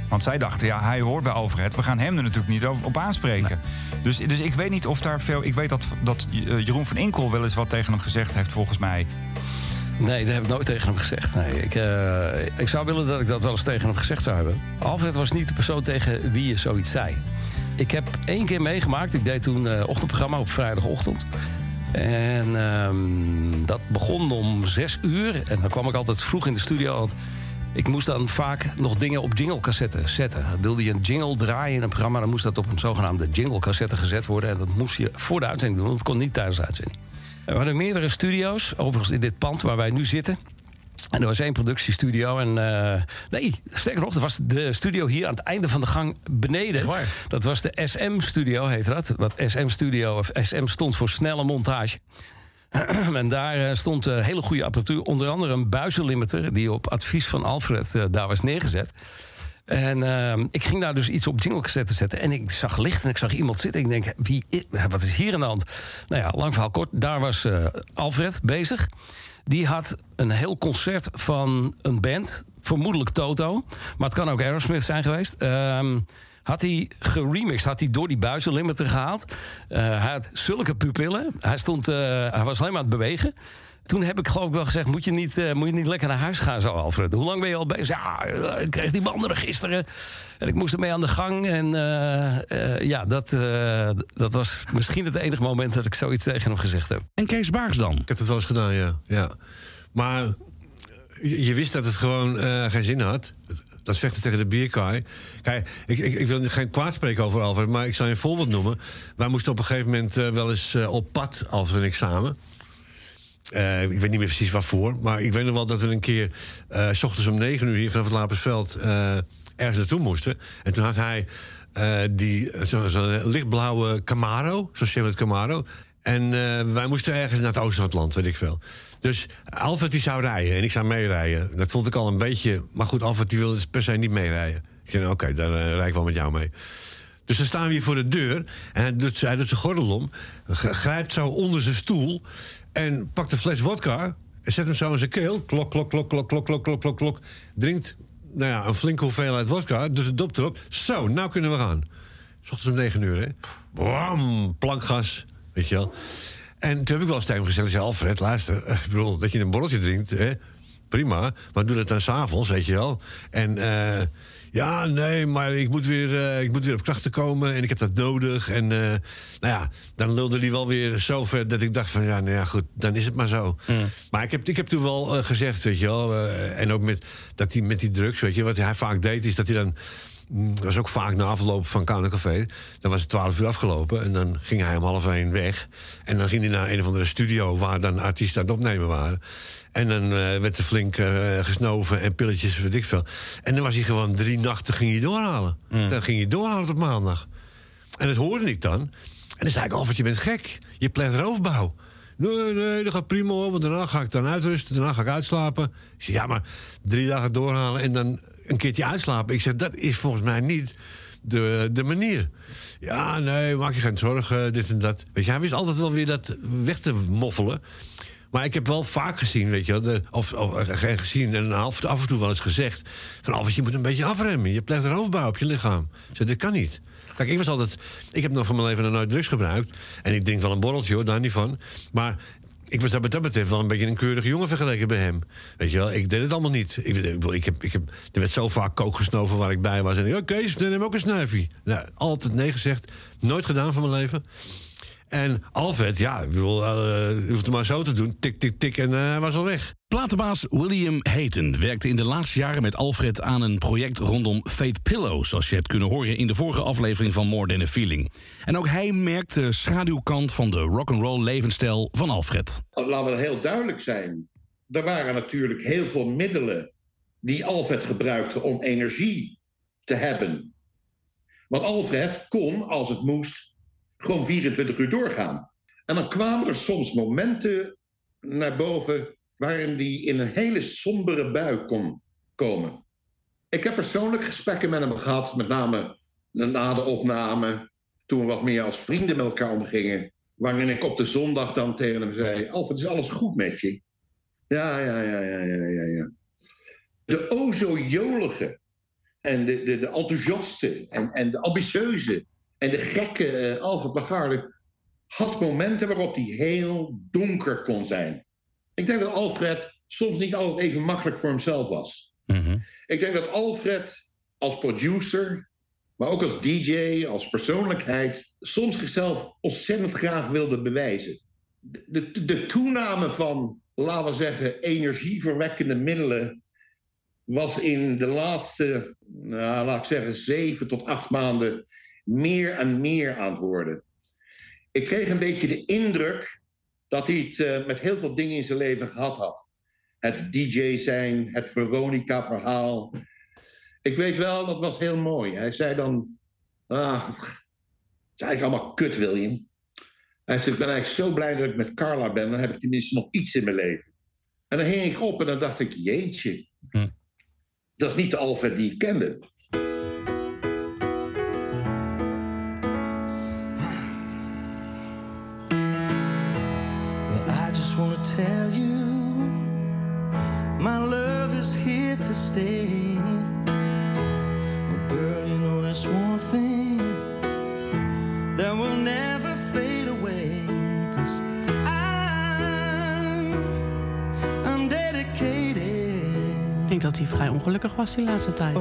Want zij dachten, ja, hij hoort bij Alfred. We gaan hem er natuurlijk niet op, op aanspreken. Dus, dus ik weet niet of daar veel... Ik weet dat, dat eh, Jeroen van Inkel wel eens wat tegen hem gezegd heeft, volgens mij. Nee, dat heb ik nooit tegen hem gezegd. Nee, ik, eh, ik zou willen dat ik dat wel eens tegen hem gezegd zou hebben. Alfred was niet de persoon tegen wie je zoiets zei. Ik heb één keer meegemaakt. Ik deed toen eh ochtendprogramma op vrijdagochtend. En ehm, dat begon om zes uur. En dan kwam ik altijd vroeg in de studio. Want ik moest dan vaak nog dingen op jingle-cassetten zetten. Wilde je een jingle draaien in een programma... dan moest dat op een zogenaamde jingle-cassette gezet worden. En dat moest je voor de uitzending doen. Want dat kon niet tijdens de uitzending. Er waren meerdere studio's, overigens in dit pand waar wij nu zitten. En er was één productiestudio. En eh, nee, sterker nog, er was de studio hier aan het einde van de gang beneden. Dat was de SM-studio, heet dat. Wat SM-studio, of SM stond voor snelle montage. En daar eh, stond eh, hele goede apparatuur. Onder andere een buizenlimiter die op advies van Alfred daar was neergezet. En ehm, ik ging daar dus iets op jingle cassette zetten. En ik zag licht en ik zag iemand zitten. Ik denk, wie, wat is hier aan de hand? Nou ja, lang verhaal kort. Daar was eh, Alfred bezig. Die had een heel concert van een band. Vermoedelijk Toto. Maar het kan ook Aerosmith zijn geweest. Ehm, had hij geremixed, had hij door die buizenlimiter gehaald. Eh, hij had zulke pupillen. Hij, stond, eh, hij was alleen maar aan het bewegen. Toen heb ik geloof ik wel gezegd, moet je niet, eh, moet je niet lekker naar huis gaan zo, Alfred? Hoe lang ben je al bezig? Ja, eh, ik kreeg die banden gisteren. En ik moest ermee aan de gang. En eh, eh, ja, dat, eh, dat was misschien het enige moment dat ik zoiets tegen hem gezegd heb. En Kees Baars dan? Ik heb het wel eens gedaan, ja. ja. Maar je, wist dat het gewoon eh, geen zin had. Dat vechten tegen de bierkaai. Kijk, ik, ik, ik wil geen kwaad spreken over Alfred, maar ik zal je een voorbeeld noemen. Wij moesten op een gegeven moment eh, wel eens op pad, Alfred en ik samen. Eh, ik weet niet meer precies waarvoor. Maar ik weet nog wel dat we een keer... eh, s ochtends om negen uur hier vanaf het Lapersveld... eh, ergens naartoe moesten. En toen had hij die zo'n zo lichtblauwe Camaro. Zo'n Chevrolet Camaro. En wij moesten ergens naar het oosten van het land, weet ik veel. Dus Alfred die zou rijden en ik zou meerijden. Dat vond ik al een beetje... Maar goed, Alfred die wilde per se niet meerijden. Ik zei, oké, daar eh, rijd ik wel met jou mee. Dus dan staan we hier voor de deur. En hij doet, hij doet zijn gordel om. Grijpt zo onder zijn stoel. En pakt een fles vodka. En zet hem zo in zijn keel. Klok, klok, klok, klok, klok, klok, klok, klok, klok. Drinkt nou ja, een flinke hoeveelheid vodka. Doet de dop erop. Zo, nou kunnen we gaan. Ochtends om negen uur, hè. Bam, plankgas. Weet je wel. En toen heb ik wel eens tegen hem gezegd... ik zei, Alfred, luister, eh, ik bedoel, dat je een borreltje drinkt... Hè, prima, maar doe dat dan s'avonds, weet je wel. En eh, ja, nee, maar ik moet, weer, eh, ik moet weer op krachten komen... en ik heb dat nodig. En eh, nou ja, dan lulde hij wel weer zo ver... dat ik dacht van, ja, nou ja, goed, dan is het maar zo. Maar ik heb, ik heb toen wel eh, gezegd, weet je wel... en ook met, dat hij met die drugs, weet je... wat hij vaak deed, is dat hij dan mm, dat was ook vaak na afloop van Café. Dan was het 12 uur afgelopen en dan ging hij om half één weg. En dan ging hij naar een of andere studio waar dan artiesten aan het opnemen waren. En dan eh, werd er flink eh, gesnoven en pilletjes, weet ik veel. En dan was hij gewoon drie nachten ging hij doorhalen. Dan ging hij doorhalen tot maandag. En dat hoorde ik dan. En dan zei ik, Alfred, je bent gek. Je pleegt roofbouw. Nee, nee, dat gaat prima hoor, want daarna ga ik dan uitrusten. Daarna ga ik uitslapen. Ik ja, maar drie dagen doorhalen en dan een keertje uitslapen. Ik zeg, dat is volgens mij niet de, de manier. Ja, nee, maak je geen zorgen, dit en dat. Weet je, hij wist altijd wel weer dat weg te moffelen. Maar ik heb wel vaak gezien, weet je of, of gezien en af, en toe wel eens gezegd... van Alfred, je moet een beetje afremmen. Je pleegt roofbouw op je lichaam. Zeg, dit kan niet. Kijk, ik was altijd... Ik heb nog van mijn leven nog nooit drugs gebruikt. En ik drink wel een borreltje, hoor, daar niet van. Maar ik was wat dat betreft wel een beetje een keurige jongen vergeleken bij hem. Weet je wel, ik deed het allemaal niet. Ik, ik, heb, ik heb, er werd zo vaak kook gesnoven waar ik bij was. En ik, oké, okay, dan neem ook een snuifje. Nou, altijd nee gezegd. Nooit gedaan van mijn leven. En Alfred, ja, ik bedoel, uh, je hoeft het maar zo te doen. Tik, tik, tik en uh, hij was al weg. Platenbaas William Hayton werkte in de laatste jaren met Alfred aan een project rondom Faith Pillow, zoals je hebt kunnen horen in de vorige aflevering van More Than a Feeling. En ook hij merkt de schaduwkant van de rock'n'roll levensstijl van Alfred. Laten we heel duidelijk zijn. Er waren natuurlijk heel veel middelen die Alfred gebruikte om energie te hebben. Want Alfred kon, als het moest, gewoon 24 uur doorgaan. En dan kwamen er soms momenten naar boven waarin die in een hele sombere bui kon komen. Ik heb persoonlijk gesprekken met hem gehad, met name na de opname, toen we wat meer als vrienden met elkaar omgingen, waarin ik op de zondag dan tegen hem zei: Alfred, is alles goed met je? Ja, ja, ja, ja, ja, ja. ja. De o zo jolige en de, de, de enthousiaste en, en de ambitieuze en de gekke uh, Alfred Lagarde had momenten waarop hij heel donker kon zijn. Ik denk dat Alfred soms niet altijd even makkelijk voor hemzelf was. Ik denk dat Alfred als producer, maar ook als DJ, als persoonlijkheid, soms zichzelf ontzettend graag wilde bewijzen. De, de, de toename van, laten we zeggen, energieverwekkende middelen was in de laatste, nou, laat ik zeggen, zeven tot acht maanden meer en meer aan het worden. Ik kreeg een beetje de indruk dat hij het uh, met heel veel dingen in zijn leven gehad had. Het DJ zijn, het Veronica-verhaal. Ik weet wel, dat was heel mooi. Hij zei dan: ah, Het is eigenlijk allemaal kut, William. Hij zei: Ik ben eigenlijk zo blij dat ik met Carla ben. Dan heb ik tenminste nog iets in mijn leven. En dan hing ik op en dan dacht ik: Jeetje. Hm. Dat is niet de Alfred die ik kende. Tell you my love is here to stay. Dat hij vrij ongelukkig was die laatste tijd.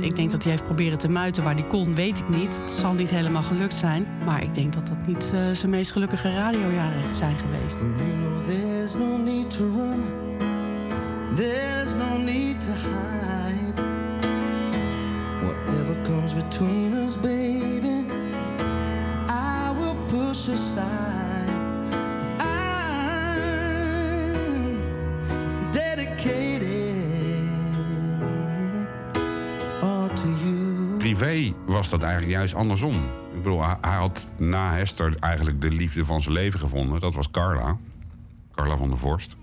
Ik denk dat hij heeft proberen te muiten waar hij kon, weet ik niet. Het zal niet helemaal gelukt zijn. Maar ik denk dat dat niet uh, zijn meest gelukkige radiojaren zijn geweest. There's no need to hide. Whatever comes between us, baby, I will push aside. Privé was dat eigenlijk juist andersom. Ik bedoel, hij hij had na Hester eigenlijk de liefde van zijn leven gevonden. Dat was Carla. Carla van der Vorst.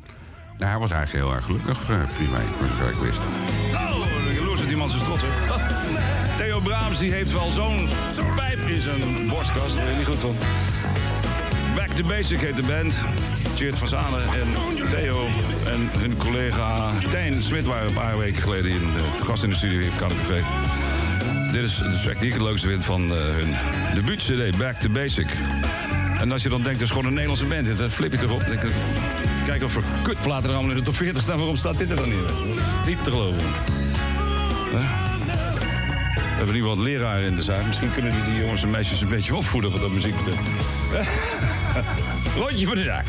Nou, hij was eigenlijk heel erg gelukkig eh, privé, voor zover ik wist. Oh, jaloers dat die man zijn trots hè. Theo Braams die heeft wel zo'n pijp in zijn borstkast. Daar ben niet goed van. Back to Basic heet de band. Tjeerd van Zanen en Theo en hun collega Tijn Smit waren een paar weken geleden in de, de gast in de studio op Café. Dit is de track die ik het leukste vind van uh, hun debuut-cd, Back to Basic. En als je dan denkt, het is gewoon een Nederlandse band, dan flip je toch op. Denk ik, kijk of er kutplaten er allemaal in de top 40 staan. Waarom staat dit er dan niet? Niet te geloven. Huh? We hebben nu wat leraren in de zaak. Misschien kunnen die, die jongens en meisjes een beetje opvoeden wat dat muziek betreft. Rondje voor de zaak.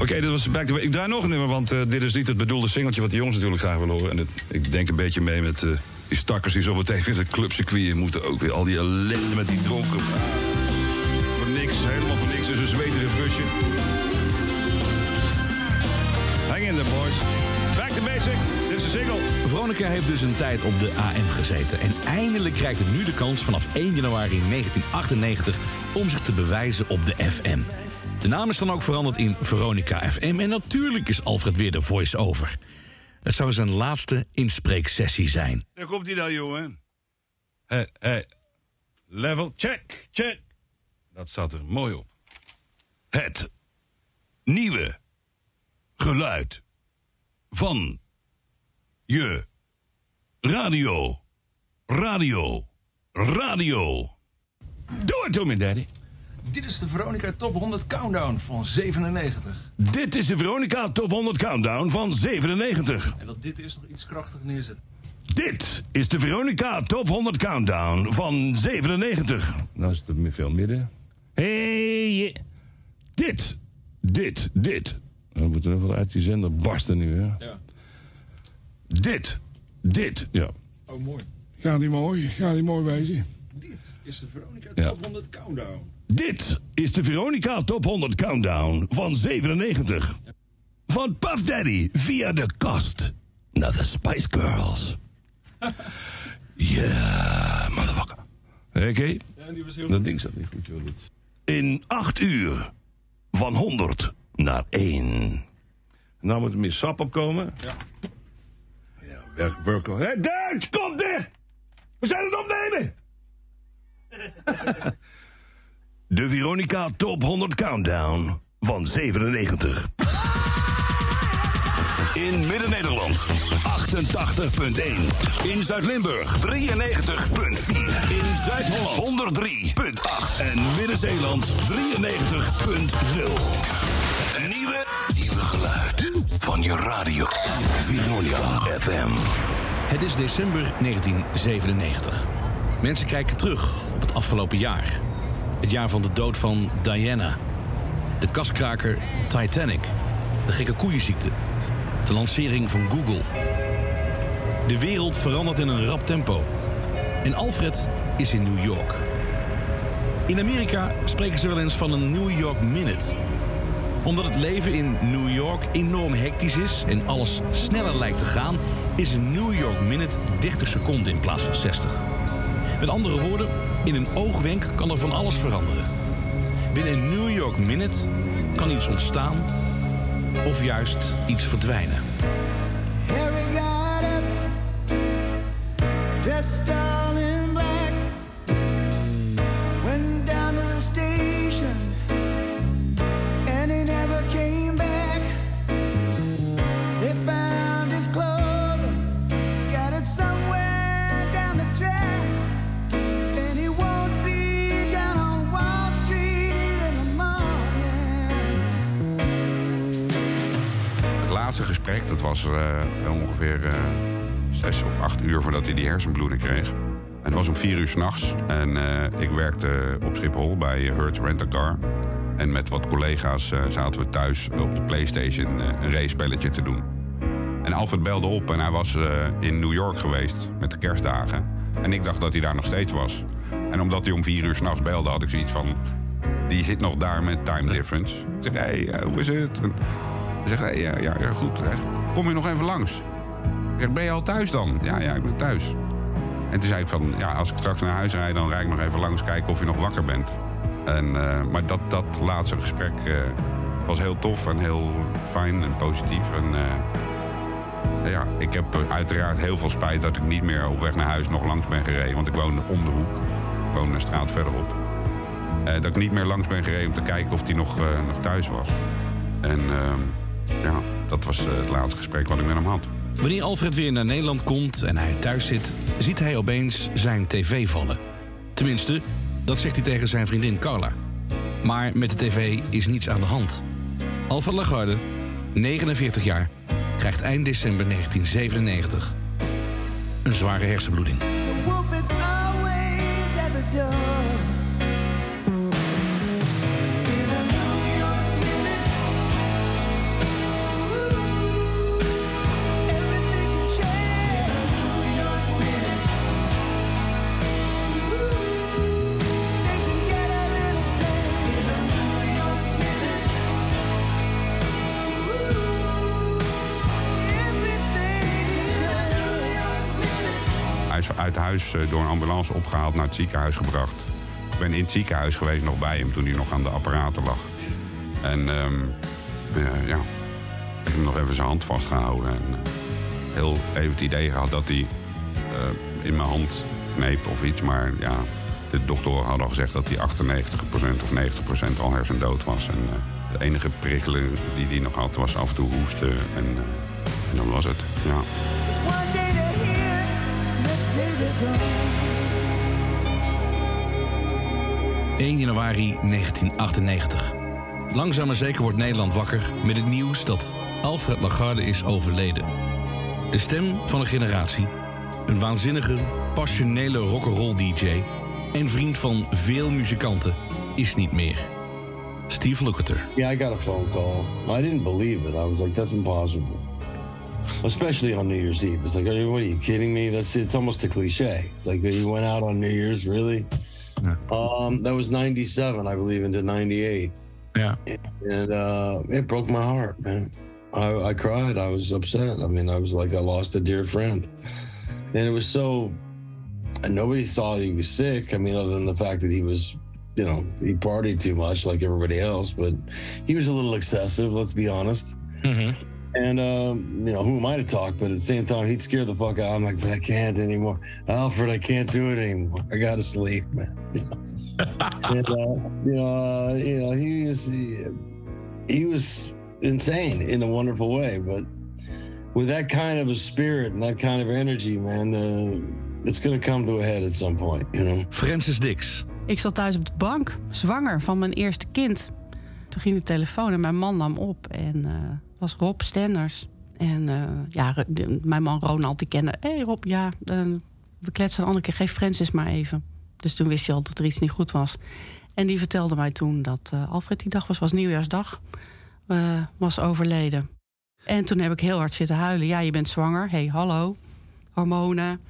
Oké, dit was Back to Ik draai nog een nummer, want uh, dit is niet het bedoelde singeltje wat de jongens natuurlijk graag willen horen. En dit, ik denk een beetje mee met uh, Die stakkers die zo meteen weer het clubcircuit moeten ook weer. Al die ellende met die dronken. Voor niks, helemaal voor niks. Dus een zweterig busje. Hang in there, boys. Back to basic. Dit is de single. Veronica heeft dus een tijd op de AM gezeten. En eindelijk krijgt het nu de kans vanaf 1 januari 1998 om zich te bewijzen op de FM. De naam is dan ook veranderd in Veronica FM. En natuurlijk is Alfred weer de voice-over. Het zou zijn laatste inspreeksessie zijn. Daar komt hij dan, jongen. Level, check, check. Dat staat er mooi op. Het nieuwe geluid van je radio. Radio. Radio. Doe het, Tommy Daddy. Dit is de Veronica Top 100 Countdown van 97. Dit is de Veronica Top 100 Countdown van 97. En dat dit eerst nog iets krachtiger neerzet. Dit is de Veronica Top 100 Countdown van 97. Nou is het veel midden. Hey, dit, dit, dit. We moeten even uit die zender barsten nu, hè? Ja. Dit, dit, ja. Oh, mooi. Gaat die mooi, gaat die mooi wezen. Dit is de Veronica Ja. Top 100 Countdown. Dit is de Veronica Top 100 Countdown van 97. Van Puff Daddy via de kast naar de Spice Girls. Ja, motherfucker. Oké? Ja, die was heel Dat ding zat niet goed, joh. In 8 uur van 100 naar 1. Nou moet er meer sap opkomen. Ja. Ja, werk, werk. Hé, hey, Duits, kom dicht! We zijn het opnemen! De Veronica Top 100 Countdown van 97. In Midden-Nederland 88.1. In Zuid-Limburg 93.4. In Zuid-Holland 103.8. En Midden-Zeeland 93.0. Een nieuwe, nieuwe geluid van je radio. Veronica FM. Het is december 1997. Mensen kijken terug op het afgelopen jaar. Het jaar van de dood van Diana. De kaskraker Titanic. De gekke koeienziekte. De lancering van Google. De wereld verandert in een rap tempo. En Alfred is in New York. In Amerika spreken ze wel eens van een New York Minute. Omdat het leven in New York enorm hectisch is en alles sneller lijkt te gaan, is een New York Minute 30 seconden in plaats van 60. Met andere woorden, in een oogwenk kan er van alles veranderen. Binnen een New York Minute kan iets ontstaan of juist iets verdwijnen. Dat was eh, ongeveer eh, zes of acht uur voordat hij die hersenbloeding kreeg. En het was om vier uur s'nachts. En eh, ik werkte op Schiphol bij Hertz Rent a Car. En met wat collega's zaten we thuis op de Playstation een race-spelletje te doen. En Alfred belde op en hij was in New York geweest met de kerstdagen. En ik dacht dat hij daar nog steeds was. En omdat hij om vier uur s'nachts belde, had ik zoiets van... Die zit nog daar met time difference. Ik zeg, hé, hoe is het? Hij zegt, ja, ja, goed. Kom je nog even langs? Ik ben je al thuis dan? Ja, ja, ik ben thuis. En toen zei ik van, ja, als ik straks naar huis rijd... dan rijd ik nog even langs kijken of je nog wakker bent. En, eh, maar dat, dat laatste gesprek eh, was heel tof en heel fijn en positief. En eh, ja, ik heb uiteraard heel veel spijt dat ik niet meer op weg naar huis nog langs ben gereden. Want ik woonde om de hoek. Ik woonde een straat verderop. Dat ik niet meer langs ben gereden om te kijken of hij nog, nog thuis was. En ehm, ja, dat was eh, het laatste gesprek wat ik met hem had. Wanneer Alfred weer naar Nederland komt en hij thuis zit, ziet hij opeens zijn tv vallen. Tenminste, dat zegt hij tegen zijn vriendin Carla. Maar met de tv is niets aan de hand. Alfred Lagarde, 49 jaar, krijgt eind december 1997 een zware hersenbloeding. Huis eh, door een ambulance opgehaald, naar het ziekenhuis gebracht. Ik ben in het ziekenhuis geweest nog bij hem toen hij nog aan de apparaten lag. En ehm, ja, ja, ik heb hem nog even zijn hand vastgehouden. En eh, heel even het idee gehad dat hij eh, in mijn hand kneep of iets. Maar ja, de doktoren hadden al gezegd dat hij 98% of 90% al hersendood was. En eh, de enige prikkeling die hij nog had was af en toe hoesten. En, eh, en dan was het, ja. 1 januari 1998. Langzaam maar zeker wordt Nederland wakker met het nieuws dat Alfred Lagarde is overleden. De stem van een generatie, een waanzinnige, passionele rock'n'roll DJ en vriend van veel muzikanten is niet meer. Steve Lukather. Yeah, I got a phone call. I didn't believe it. I was like, that's impossible. Especially on New Year's Eve. It's like, are you, what are you kidding me? That's it's almost a cliche. It's like you went out on New Year's, really? Um, that was '97, I believe, into '98. Yeah. And uh, it broke my heart, man. I, I cried. I was upset. I mean, I was like, I lost a dear friend, and it was so. And nobody thought he was sick. I mean, other than the fact that he was, you know, he partied too much like everybody else, but he was a little excessive. Let's be honest. And um, you know, who am I to talk? But at the same time, he'd scare the fuck out. I'm like, but I can't anymore. Alfred, I can't do it anymore. I gotta sleep, man. and, uh, you know, uh, you know, he was he, he was insane in a wonderful way, but with that kind of a spirit and that kind of energy, man, uh, it's gonna come to a head at some point, you know. Francis Dix. Ik zat thuis op de bank, zwanger van mijn eerste kind. Toen ging de telefoon en mijn man nam op. En eh was Rob Stenders. En eh, ja, mijn man Ronald, die kende... Hé hey Rob, ja, eh, we kletsen een andere keer. Geef Francis maar even. Dus toen wist hij al dat er iets niet goed was. En die vertelde mij toen dat Alfred die dag was, was nieuwjaarsdag, was overleden. En toen heb ik heel hard zitten huilen. Ja, je bent zwanger. hey, hallo. Hormonen.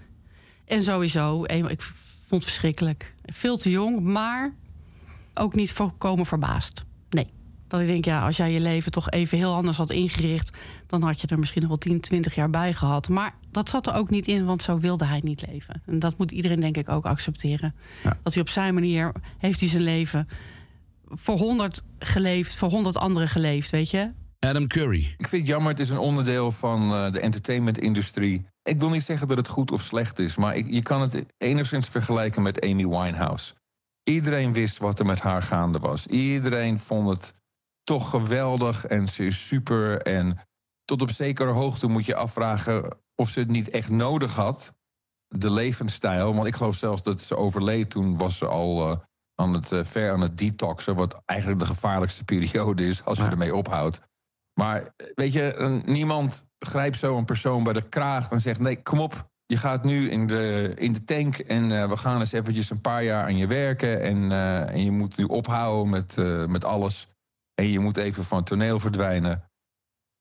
En sowieso, ik vond het verschrikkelijk. Veel te jong, maar ook niet volkomen verbaasd. Dat ik denk, ja, als jij je leven toch even heel anders had ingericht... dan had je er misschien nog wel 10, 20 jaar bij gehad. Maar dat zat er ook niet in, want zo wilde hij niet leven. En dat moet iedereen denk ik ook accepteren. Dat hij op zijn manier heeft hij zijn leven voor 100 geleefd... voor 100 anderen geleefd, weet je? Adam Curry. Ik vind het jammer, het is een onderdeel van eh, de entertainmentindustrie. Ik wil niet zeggen dat het goed of slecht is, maar ik, je kan het enigszins vergelijken met Amy Winehouse. Iedereen wist wat er met haar gaande was. Iedereen vond het toch geweldig en ze is super. En tot op zekere hoogte moet je afvragen of ze het niet echt nodig had. De levensstijl. Want ik geloof zelfs dat ze overleed. Toen was ze al eh, aan het, eh, ver aan het detoxen. Wat eigenlijk de gevaarlijkste periode is als je ermee ophoudt. Maar eh, weet je, niemand grijpt zo een persoon bij de kraag en zegt: nee, kom op. Je gaat nu in de, in de tank en we gaan eens eventjes een paar jaar aan je werken. En, en je moet nu ophouden met, met alles. En je moet even van het toneel verdwijnen.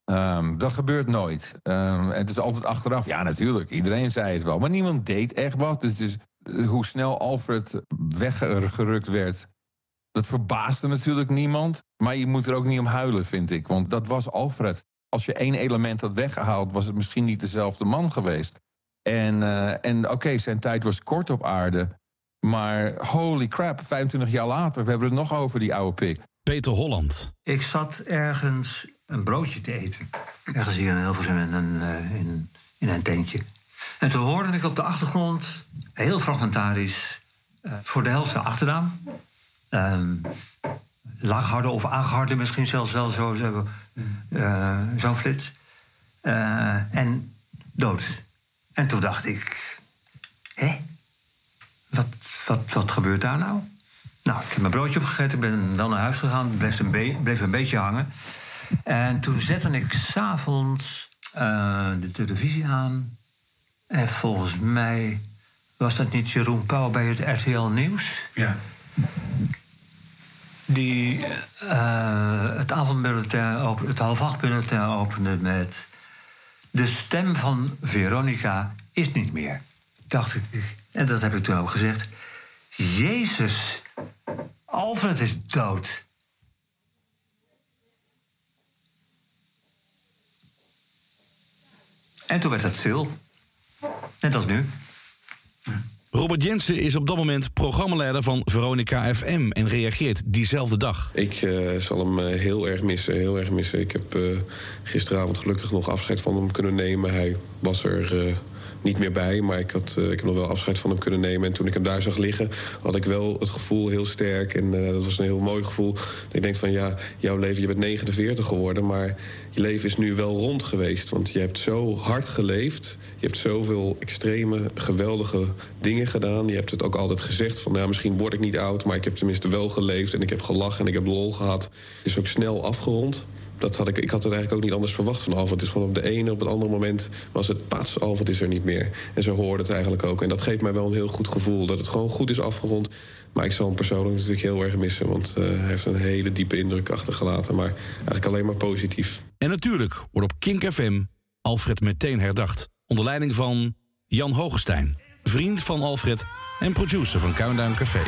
Ehm, dat gebeurt nooit. Ehm, het is altijd achteraf. Ja, natuurlijk. Iedereen zei het wel. Maar niemand deed echt wat. Dus, dus hoe snel Alfred weggerukt werd. Dat verbaasde natuurlijk niemand. Maar je moet er ook niet om huilen, vind ik. Want dat was Alfred. Als je één element had weggehaald, was het misschien niet dezelfde man geweest. En, eh, en oké, zijn tijd was kort op aarde. Maar holy crap, 25 jaar later, we hebben het nog over die oude pik. Peter Holland. Ik zat ergens een broodje te eten. Ergens hier in Hilversum in een, eh, in, in een tentje. En toen hoorde ik op de achtergrond, heel fragmentarisch... eh, voor de helft de achternaam. Ehm laagharde of aangeharde misschien zelfs wel zo, eh, zo'n flits. En dood. En toen dacht ik... Hé? Wat, wat, wat gebeurt daar nou? Nou, ik heb mijn broodje opgegeten, ik ben wel naar huis gegaan, bleef een, be- bleef een beetje hangen. En toen zette ik s'avonds eh de televisie aan. En volgens mij was dat niet Jeroen Pauw bij het RTL Nieuws. Ja. Die eh, het avondbulletin, op, het half acht bulletin opende met... De stem van Veronica is niet meer. Dacht ik. En dat heb ik toen ook gezegd. Jezus, Alfred is dood. En toen werd het stil. Net als nu. Robert Jensen is op dat moment programmaleider van Veronica FM en reageert diezelfde dag. Ik eh, zal hem eh, heel erg missen, heel erg missen. Ik heb eh, gisteravond gelukkig nog afscheid van hem kunnen nemen. Hij was er eh, niet meer bij, maar ik, had, eh, ik heb nog wel afscheid van hem kunnen nemen. En toen ik hem daar zag liggen, had ik wel het gevoel heel sterk. En eh, dat was een heel mooi gevoel. Ik denk van ja, jouw leven, je bent 49 geworden, maar je leven is nu wel rond geweest. Want je hebt zo hard geleefd. Je hebt zoveel extreme, geweldige dingen gedaan. Je hebt het ook altijd gezegd van ja, misschien word ik niet oud, maar ik heb tenminste wel geleefd en ik heb gelachen en ik heb lol gehad. Het is ook snel afgerond. Dat had ik, ik had het eigenlijk ook niet anders verwacht van Alfred. Het is gewoon op de ene, op het andere moment was het pats, Alfred is er niet meer. En zo hoorde het eigenlijk ook. En dat geeft mij wel een heel goed gevoel dat het gewoon goed is afgerond. Maar ik zal hem persoonlijk natuurlijk heel erg missen, want eh, hij heeft een hele diepe indruk achtergelaten. Maar eigenlijk alleen maar positief. En natuurlijk wordt op Kink FM Alfred meteen herdacht. Onder leiding van Jan Hogestein, vriend van Alfred en producer van Countdown Café.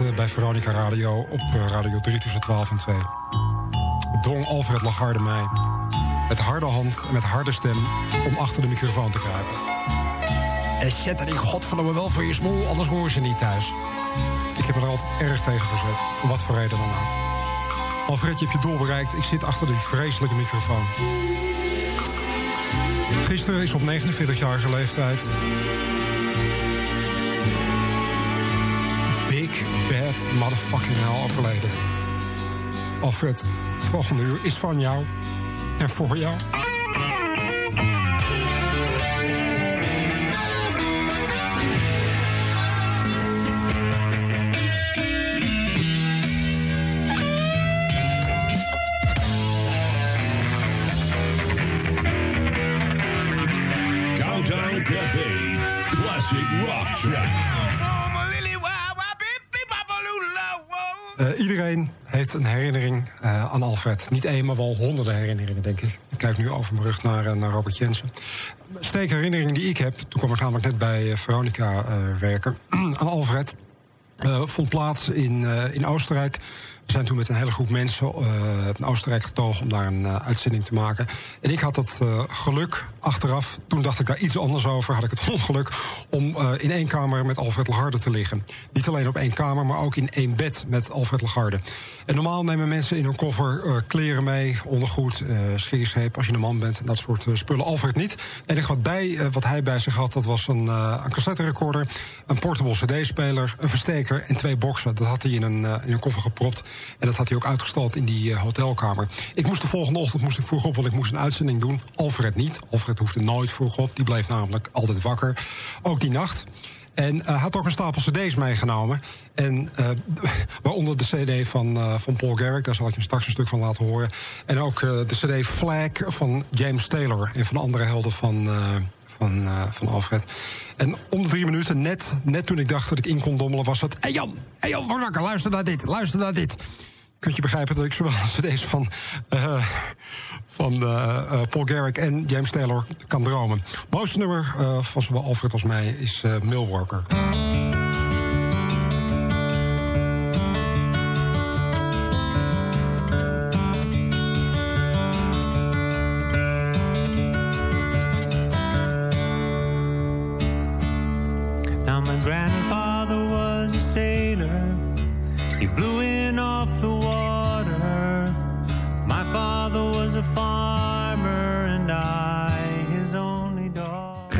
Eh, bij Veronica Radio... op eh, Radio 3 tussen 12 en 2. Dong Alfred Lagarde mij met harde hand en met harde stem... om achter de microfoon te kruipen. En zet er die godverdomme wel voor je smoel, anders horen ze niet thuis. Ik heb me er altijd erg tegen verzet, wat voor reden dan ook. Alfred, je hebt je doel bereikt. Ik zit achter die vreselijke microfoon. Gisteren is op 49-jarige leeftijd... Motherfucking Hell overleden. Alfred, het volgende uur is van jou en voor jou. Countdown Cafe. Classic rock track. Eh, iedereen heeft een herinnering eh, aan Alfred. Niet één, maar wel honderden herinneringen, denk ik. Ik kijk nu over mijn rug naar, eh, naar Robert Jensen. Steek herinnering die ik heb, toen kwam ik namelijk net bij Veronica werken... aan Alfred, vond plaats in, in Oostenrijk. We zijn toen met een hele groep mensen eh, naar Oostenrijk getogen om daar een eh, uitzending te maken. En ik had het eh, geluk achteraf, toen dacht ik daar iets anders over, had ik het ongeluk om in één kamer met Alfred Lagarde te liggen. Niet alleen op één kamer, maar ook in één bed met Alfred Lagarde. En normaal nemen mensen in hun koffer kleren mee, ondergoed, scheerscheep als je een man bent en dat soort spullen. Alfred niet. Het enige wat, bij, wat hij bij zich had, dat was een, een cassette recorder, een portable cd-speler, een versteker en twee boxen. Dat had hij in een, in een koffer gepropt. En dat had hij ook uitgestald in die eh, hotelkamer. Ik moest de volgende ochtend moest ik vroeg op, want ik moest een uitzending doen. Alfred niet. Alfred hoefde nooit vroeg op. Die bleef namelijk altijd wakker. Ook die nacht. En eh, had ook een stapel cd's meegenomen. En eh, waaronder de cd van, van Paul Garrick. Daar zal ik je straks een stuk van laten horen. En ook de cd Flag van James Taylor. En van andere helden van, van, eh, van Alfred. En om de drie minuten, net, net toen ik dacht dat ik in kon dommelen... was het... Hé hey Jan, hey Jan, word wakker, luister naar dit, luister naar dit. Kunt je begrijpen dat ik zowel de cd's van, eh, van eh, Paul Garrick en James Taylor kan dromen. Het mooiste nummer van zowel Alfred als mij is eh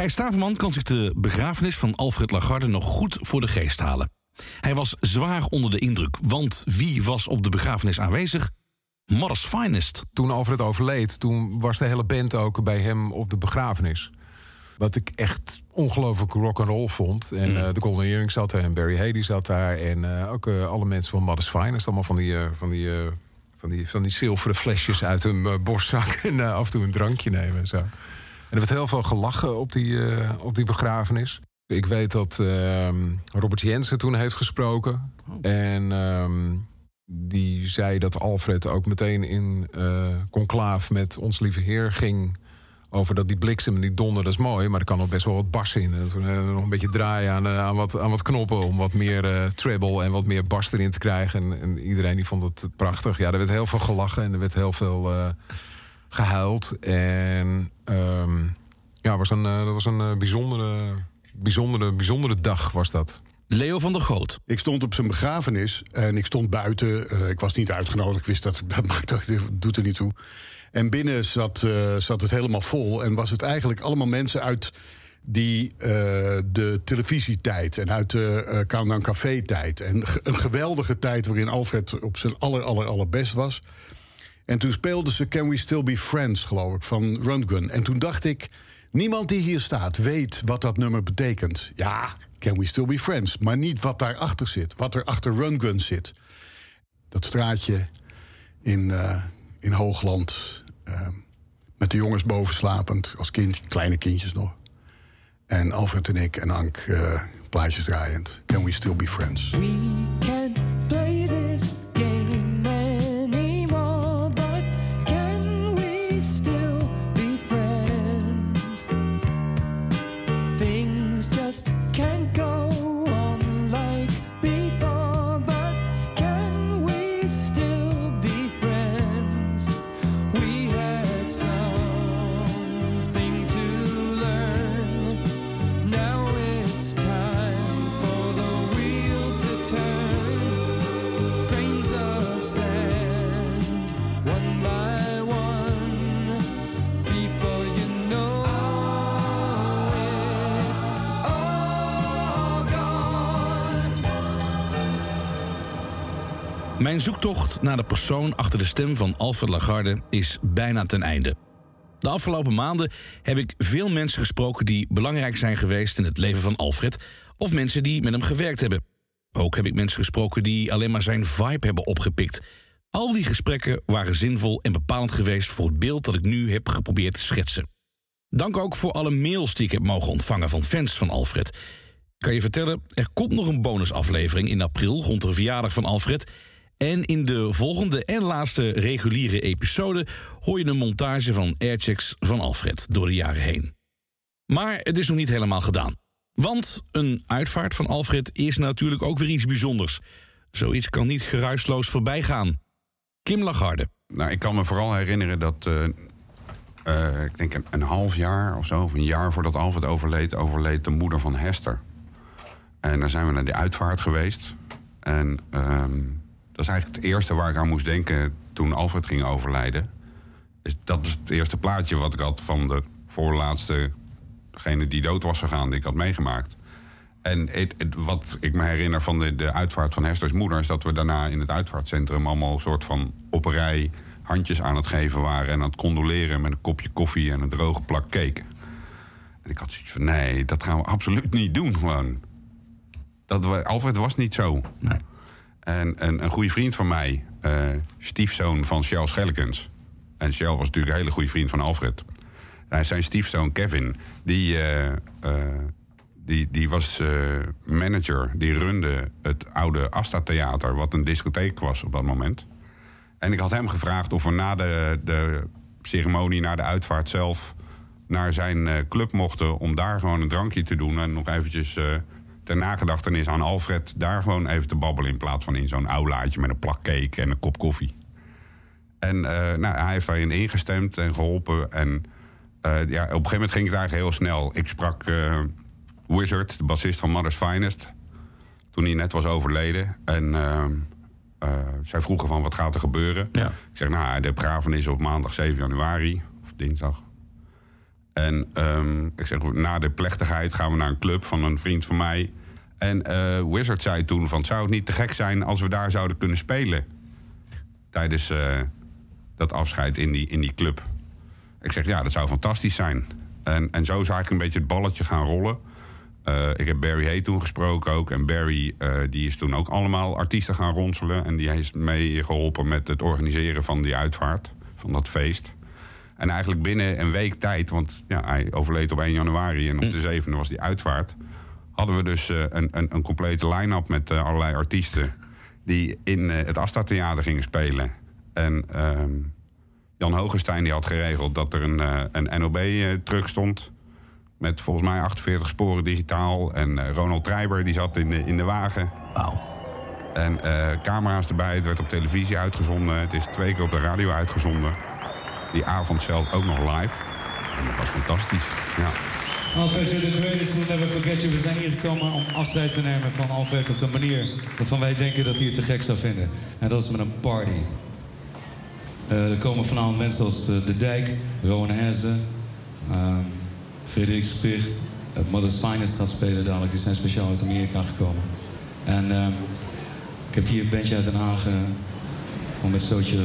Thijs Staverman kan zich de begrafenis van Alfred Lagarde nog goed voor de geest halen. Hij was zwaar onder de indruk, want wie was op de begrafenis aanwezig? Mother's Finest. Toen Alfred overleed, toen was de hele band ook bij hem op de begrafenis. Wat ik echt ongelooflijk rock and roll vond. En eh, de Golden Earring zat er en Barry Haley zat daar. En eh, ook eh, alle mensen van Mother's Finest. Allemaal van die, van die, van die, van die zilveren flesjes uit hun borstzak. En af en toe een drankje nemen en zo. Er werd heel veel gelachen op die, eh, op die begrafenis. Ik weet dat ehm, Robert Jensen toen heeft gesproken. En ehm, die zei dat Alfred ook meteen in eh conclaaf met ons lieve heer ging... over dat die bliksem en die donder, dat is mooi... maar er kan ook best wel wat bas in. En toen eh, nog een beetje draaien aan, aan, wat, aan wat knoppen... om wat meer treble en wat meer bas erin te krijgen. En, en iedereen die vond het prachtig. Ja, er werd heel veel gelachen en er werd heel veel gehuild. En ehm, ja, was een, eh, dat was een eh, bijzondere, bijzondere, bijzondere dag was dat. Leo van der Goot. Ik stond op zijn begrafenis en ik stond buiten. Eh, ik was niet uitgenodigd, ik wist dat, dat maakt dat doet er niet toe. En binnen zat, eh, zat het helemaal vol en was het eigenlijk allemaal mensen uit die eh, de televisietijd en uit de eh Countdown Café tijd. En een geweldige tijd waarin Alfred op zijn aller, aller, allerbest was. En toen speelden ze Can We Still Be Friends, geloof ik, van Rundgren. En toen dacht ik, niemand die hier staat weet wat dat nummer betekent. Ja, Can We Still Be Friends, maar niet wat daarachter zit. Wat er achter Rundgren zit. Dat straatje in, eh, in Hoogland, eh, met de jongens boven slapend, als kind, kleine kindjes nog. En Alfred en ik en Ank eh, plaatjes draaiend. Can We Still Be Friends? can't play this can't go Mijn zoektocht naar de persoon achter de stem van Alfred Lagarde is bijna ten einde. De afgelopen maanden heb ik veel mensen gesproken die belangrijk zijn geweest in het leven van Alfred, of mensen die met hem gewerkt hebben. Ook heb ik mensen gesproken die alleen maar zijn vibe hebben opgepikt. Al die gesprekken waren zinvol en bepalend geweest voor het beeld dat ik nu heb geprobeerd te schetsen. Dank ook voor alle mails die ik heb mogen ontvangen van fans van Alfred. Ik kan je vertellen, er komt nog een bonusaflevering in april rond de verjaardag van Alfred. En in de volgende en laatste reguliere episode hoor je een montage van airchecks van Alfred door de jaren heen. Maar het is nog niet helemaal gedaan. Want een uitvaart van Alfred is natuurlijk ook weer iets bijzonders. Zoiets kan niet geruisloos voorbij gaan. Kim Lagarde. Nou, ik kan me vooral herinneren dat. eh, eh, ik denk een, een half jaar of zo, of een jaar voordat Alfred overleed, overleed de moeder van Hester. En dan zijn we naar die uitvaart geweest. En ehm, dat is eigenlijk het eerste waar ik aan moest denken toen Alfred ging overlijden. Is, dat is het eerste plaatje wat ik had van de voorlaatste, degene die dood was gegaan, die ik had meegemaakt. En het, wat ik me herinner van de, de uitvaart van Hesters moeder... is dat we daarna in het uitvaartcentrum allemaal een soort van op rij handjes aan het geven waren... en aan het condoleren met een kopje koffie en een droge plak cake. En ik had zoiets van, nee, dat gaan we absoluut niet doen gewoon. Dat, we- Alfred was niet zo. En een, een goede vriend van mij, eh, stiefzoon van Shell Schellekens... en Shell was natuurlijk een hele goede vriend van Alfred... En zijn stiefzoon Kevin, die, eh, eh, die, die was manager. Die runde het oude Asta Theater, wat een discotheek was op dat moment. En ik had hem gevraagd of we na de, de ceremonie, na de uitvaart zelf... naar zijn club mochten om daar gewoon een drankje te doen... en nog eventjes ter nagedachtenis aan Alfred... daar gewoon even te babbelen in plaats van in zo'n aulaatje... met een plak cake en een kop koffie. En eh, nou, hij heeft daarin ingestemd en geholpen. En eh, ja, op een gegeven moment ging het eigenlijk heel snel. Ik sprak eh, Wizard, de bassist van Mother's Finest... toen hij net was overleden. En zij vroegen van, wat gaat er gebeuren? Ik zeg, nou, de begrafenis is op maandag 7 januari, of dinsdag. En ehm, ik zeg, na de plechtigheid gaan we naar een club van een vriend van mij. En eh, Wizard zei toen van, zou het niet te gek zijn als we daar zouden kunnen spelen? Tijdens eh, dat afscheid in die, in die club. Ik zeg, ja, dat zou fantastisch zijn. En, en zo is eigenlijk een beetje het balletje gaan rollen. Eh, ik heb Barry Hay toen gesproken ook. En Barry die is toen ook allemaal artiesten gaan ronselen. En die heeft meegeholpen met het organiseren van die uitvaart. Van dat feest. En eigenlijk binnen een week tijd, want ja, hij overleed op 1 januari... en op de 7e was die uitvaart... hadden we dus eh, een, een, een complete line-up met eh, allerlei artiesten... die in eh, het Asta Theater gingen spelen. En ehm, Jan Hogenstein die had geregeld dat er een, een NOB-truck stond... met volgens mij 48 sporen digitaal. En Ronald Treiber die zat in de, in de wagen. Wauw. En camera's erbij, het werd op televisie uitgezonden. Het is twee keer op de radio uitgezonden. Die avond zelf ook nog live. En dat was fantastisch, ja. Alfred, you're the greatest, we'll never forget you. We zijn hier gekomen om afscheid te nemen van Alfred op de manier waarvan wij denken dat hij het te gek zou vinden. En dat is met een party. Eh, er komen vanavond mensen als eh, De Dijk, Rowan Herzen, ehm Frederik Spicht, uh, Mother's Finest gaat spelen dadelijk. Die zijn speciaal uit Amerika gekomen. En ehm, ik heb hier een bandje uit Den Haag eh, om het zootje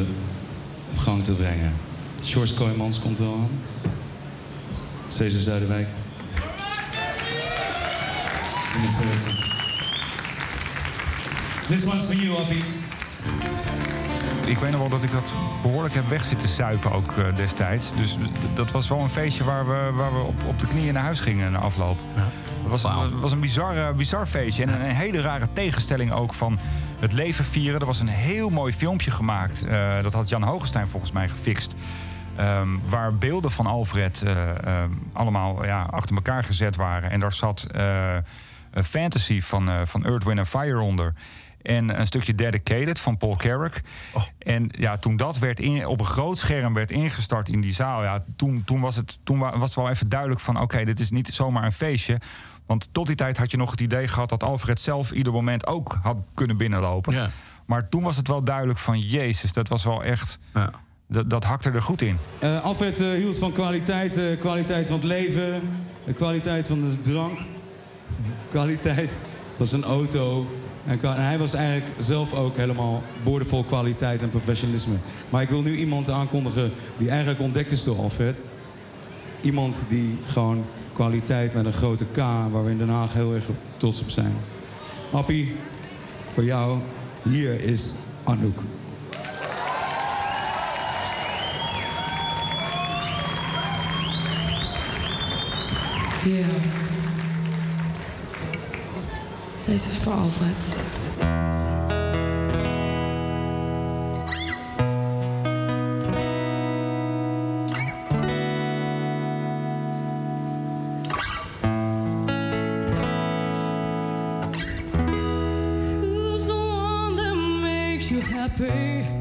op gang te brengen. George Kooijmans komt er al aan. Cesar Zuiderwijk. This one's for you, Appie. Ik weet nog wel dat ik dat behoorlijk heb weg zitten zuipen ook eh, destijds. Dus dat was wel een feestje waar we, waar we op, op de knieën naar huis gingen na afloop. Het was, het was een bizar, eh, bizar feestje. En een, een hele rare tegenstelling ook van het leven vieren. Er was een heel mooi filmpje gemaakt. eh, dat had Jan Hogenstein volgens mij gefixt. Ehm, waar beelden van Alfred eh, eh, allemaal ja, achter elkaar gezet waren. En daar zat eh, een fantasy van, eh, van Earth, Wind Fire onder. En een stukje Dedicated van Paul Carrick. En ja, toen dat werd in, op een groot scherm werd ingestart in die zaal... Ja, toen, toen, was het, toen wa- was het wel even duidelijk van... oké, dit is niet zomaar een feestje. Want tot die tijd had je nog het idee gehad... dat Alfred zelf ieder moment ook had kunnen binnenlopen. Maar toen was het wel duidelijk van... jezus, dat was wel echt... Dat, dat hakte er goed in. Eh, Alfred eh, hield van kwaliteit, eh, kwaliteit van het leven, de kwaliteit van de drank, kwaliteit van zijn auto. En hij was eigenlijk zelf ook helemaal boordevol kwaliteit en professionalisme. Maar ik wil nu iemand aankondigen die eigenlijk ontdekt is door Alfred. Iemand die gewoon kwaliteit met een grote K, waar we in Den Haag heel erg trots op zijn. Appie, voor jou, hier is Anouk. Ja. Deze is voor Alfred. Who's the one that makes you happy?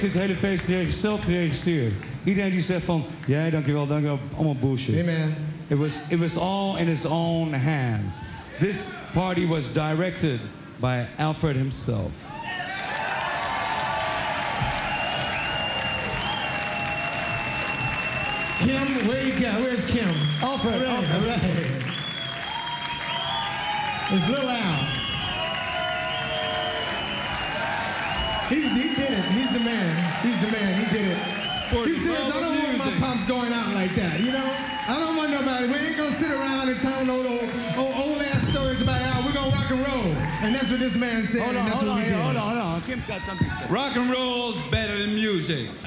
Heeft dit hele feest zelf geregistreerd. Iedereen die zegt van, jij dankjewel, dankjewel, allemaal bullshit. Hey, man. It was, it was all in his own hands. This party was directed by Alfred himself. Kim, where you got? Where's Kim? Alfred, All right, Alfred. all right. Did it. He's the man. He's the man. He did it. he says, I don't want my pops going out like that, you know? I don't want nobody. We ain't gonna sit around and tell old, old, old, old ass stories about Al. We're gonna rock and roll. And that's what this man said, Hold on, and that's hold what on, we did. hold on, hold on. Kim's got something to say. Rock and roll's better than music.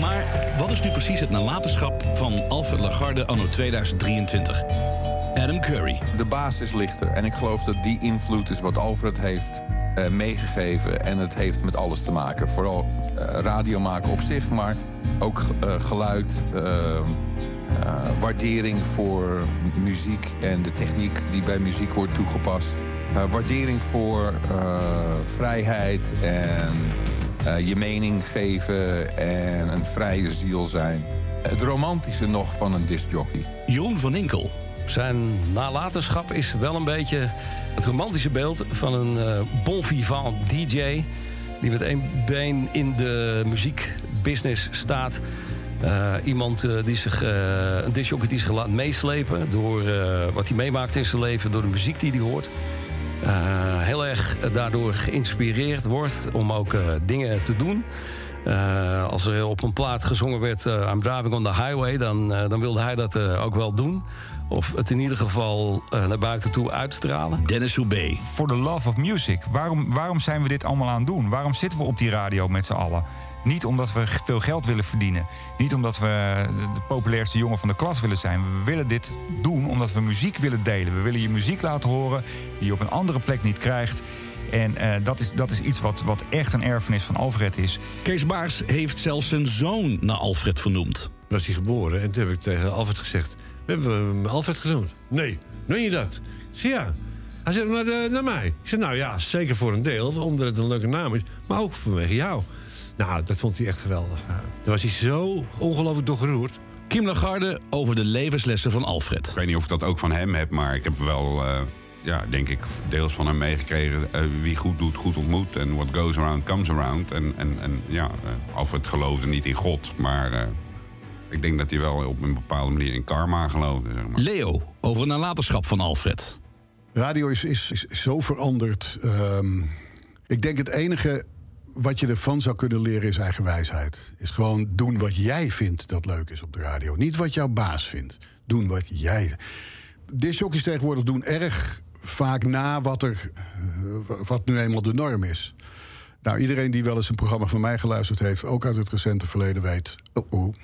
Maar wat is nu precies het nalatenschap van Alfred Lagarde anno 2023? Adam Curry. De basis ligt er. En ik geloof dat die invloed is wat Alfred heeft eh, meegegeven. En het heeft met alles te maken. Vooral eh, radio maken op zich, maar ook eh, geluid, waardering voor muziek en de techniek die bij muziek wordt toegepast. Waardering voor eh, vrijheid en eh, je mening geven en een vrije ziel zijn. Het romantische nog van een discjockey. Jeroen van Inkel. Zijn nalatenschap is wel een beetje het romantische beeld van een eh bon vivant DJ. Die met één been in de muziekbusiness staat. Eh, iemand eh, die zich, een discjockey die zich laat meeslepen door wat hij meemaakt in zijn leven, door de muziek die hij hoort. Heel erg daardoor geïnspireerd wordt om ook dingen te doen. Als er op een plaat gezongen werd, I'm driving on the highway, dan, dan wilde hij dat ook wel doen. Of het in ieder geval eh, naar buiten toe uitstralen. Dennis Hoebe. For the love of music. Waarom, waarom zijn we dit allemaal aan het doen? Waarom zitten we op die radio met z'n allen? Niet omdat we veel geld willen verdienen. Niet omdat we de populairste jongen van de klas willen zijn. We willen dit doen omdat we muziek willen delen. We willen je muziek laten horen die je op een andere plek niet krijgt. En eh, dat, is, dat is iets wat, wat echt een erfenis van Alfred is. Kees Baars heeft zelfs zijn zoon naar Alfred vernoemd. Was hij geboren en toen heb ik tegen Alfred gezegd... We hebben hem Alfred genoemd. Nee, meen je dat? Zei ja. Hij zei naar, de- naar mij. Ik zei nou ja, zeker voor een deel, omdat het een leuke naam is. Maar ook vanwege jou. Nou, dat vond hij echt geweldig. Daar was hij zo ongelooflijk door geroerd. Kim Lagarde over de levenslessen van Alfred. Ik weet niet of ik dat ook van hem heb, maar ik heb wel, eh, ja, denk ik, deels van hem meegekregen. eh, wie goed doet, goed ontmoet. En what goes around, comes around. En, en, en ja, eh, Alfred geloofde niet in God, maar eh, ik denk dat hij wel op een bepaalde manier in karma geloofde. Zeg maar. Leo over een nalatenschap van Alfred. Radio is, is, is zo veranderd. Ehm, ik denk het enige wat je ervan zou kunnen leren is eigen wijsheid. Is gewoon doen wat jij vindt dat leuk is op de radio. Niet wat jouw baas vindt. Doen wat jij. Discjockeys tegenwoordig doen erg vaak na wat, er, eh, wat nu eenmaal de norm is. Nou, iedereen die wel eens een programma van mij geluisterd heeft, ook uit het recente verleden, weet. Oh, oh,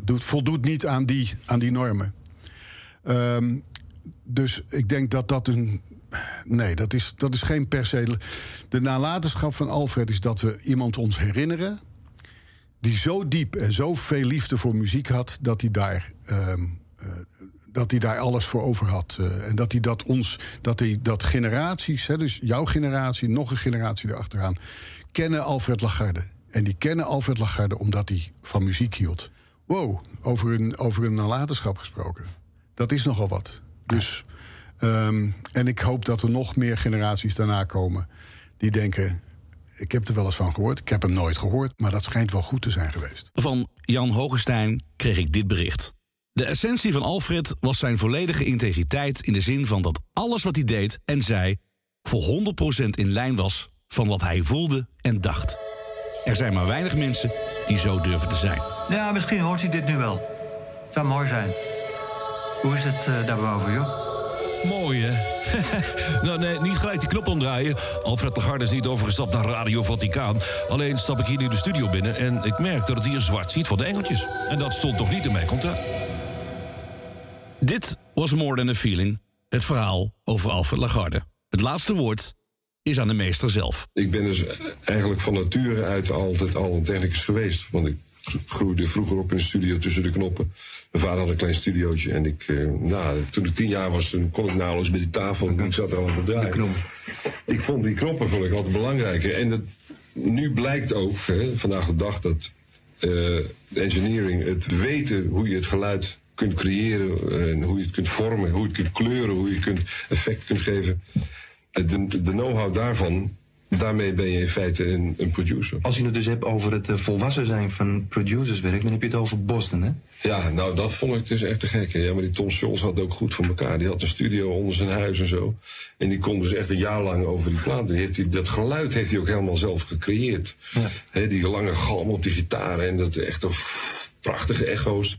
doet, voldoet niet aan die, aan die normen. Ehm, dus ik denk dat dat een. Nee, dat is, dat is geen per se. De nalatenschap van Alfred is dat we iemand ons herinneren. die zo diep en zo veel liefde voor muziek had. dat hij daar. ehm, eh, dat hij daar alles voor over had. Eh, en dat hij dat ons. dat hij dat generaties. Hè, dus jouw generatie, nog een generatie erachteraan. kennen Alfred Lagarde. En die kennen Alfred Lagarde omdat hij van muziek hield. Wow, over een, over een nalatenschap gesproken. Dat is nogal wat. Dus, ehm, en ik hoop dat er nog meer generaties daarna komen die denken: ik heb er wel eens van gehoord, ik heb hem nooit gehoord, maar dat schijnt wel goed te zijn geweest. Van Jan Hogestein kreeg ik dit bericht. De essentie van Alfred was zijn volledige integriteit in de zin van dat alles wat hij deed en zei voor 100% in lijn was van wat hij voelde en dacht. Er zijn maar weinig mensen die zo durven te zijn. Ja, misschien hoort hij dit nu wel. Het zou mooi zijn. Hoe is het eh, daarboven, joh? Mooi, hè? nou, nee, niet gelijk die knop omdraaien. Alfred Lagarde is niet overgestapt naar Radio Vaticaan. Alleen stap ik hier nu de studio binnen... en ik merk dat het hier zwart ziet van de engeltjes. En dat stond toch niet in mijn contract? Dit was More Than a Feeling, het verhaal over Alfred Lagarde. Het laatste woord is aan de meester zelf. Ik ben dus eigenlijk van nature uit altijd al een technicus geweest. Want ik groeide vroeger op in de studio tussen de knoppen. Mijn vader had een klein studiootje. En ik, eh, nou, toen ik tien jaar was, toen kon ik nauwelijks bij die tafel. En ik zat er al te draaien. Ik vond die knoppen vond ik altijd belangrijker. En dat, nu blijkt ook, hè, vandaag de dag, dat eh, engineering, het weten hoe je het geluid kunt creëren, en hoe je het kunt vormen, hoe je het kunt kleuren, hoe je het kunt effect kunt geven. De, de know-how daarvan, daarmee ben je in feite een, een producer. Als je het dus hebt over het eh, volwassen zijn van producerswerk, dan heb je het over Boston, hè? Ja, nou dat vond ik dus echt te gek. hè. Ja, maar die Tom Scholz had ook goed voor elkaar. Die had een studio onder zijn huis en zo. En die kon dus echt een jaar lang over die platen. Die heeft dat geluid heeft hij ook helemaal zelf gecreëerd. Die lange galm op die gitaren en dat echt prachtige echo's.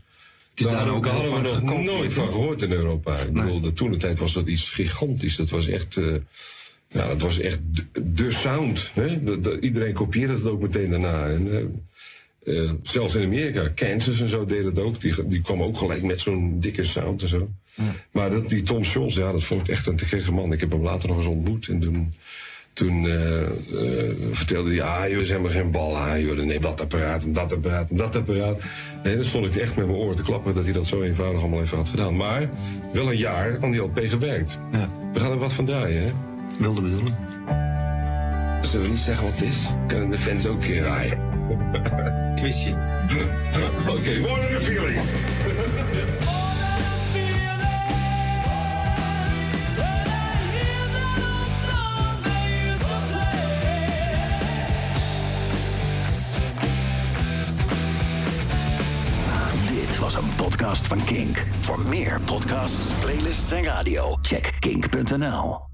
Is Daar ook hadden we nog nooit van gehoord in Europa. Ik bedoel, toen de tijd was dat iets gigantisch. Dat was echt... eh, dat was echt de, sound. Hè? Iedereen kopieerde het ook meteen daarna. En, eh, eh, zelfs in Amerika, Kansas en zo deed het ook. Die, die kwam ook gelijk met zo'n dikke sound en zo. Maar dat, die Tom Scholz, ja, dat vond ik echt een te gekke man. Ik heb hem later nog eens ontmoet. En toen, toen eh, eh, vertelde hij, ah, joh, is helemaal geen bal aan. Joh, neem dat apparaat en dat apparaat en dat apparaat. Nee, dan stond ik echt met mijn oren te klappen dat hij dat zo eenvoudig allemaal even had gedaan. Maar wel een jaar aan die LP gewerkt. We gaan er wat van draaien, hè? Wilde bedoelen. Zullen we niet zeggen wat het is? Kunnen de fans ook keer draaien? Quizje. Oké, more than a feeling. Was een podcast van Kink. Voor meer podcasts, playlists en radio, check kink.nl.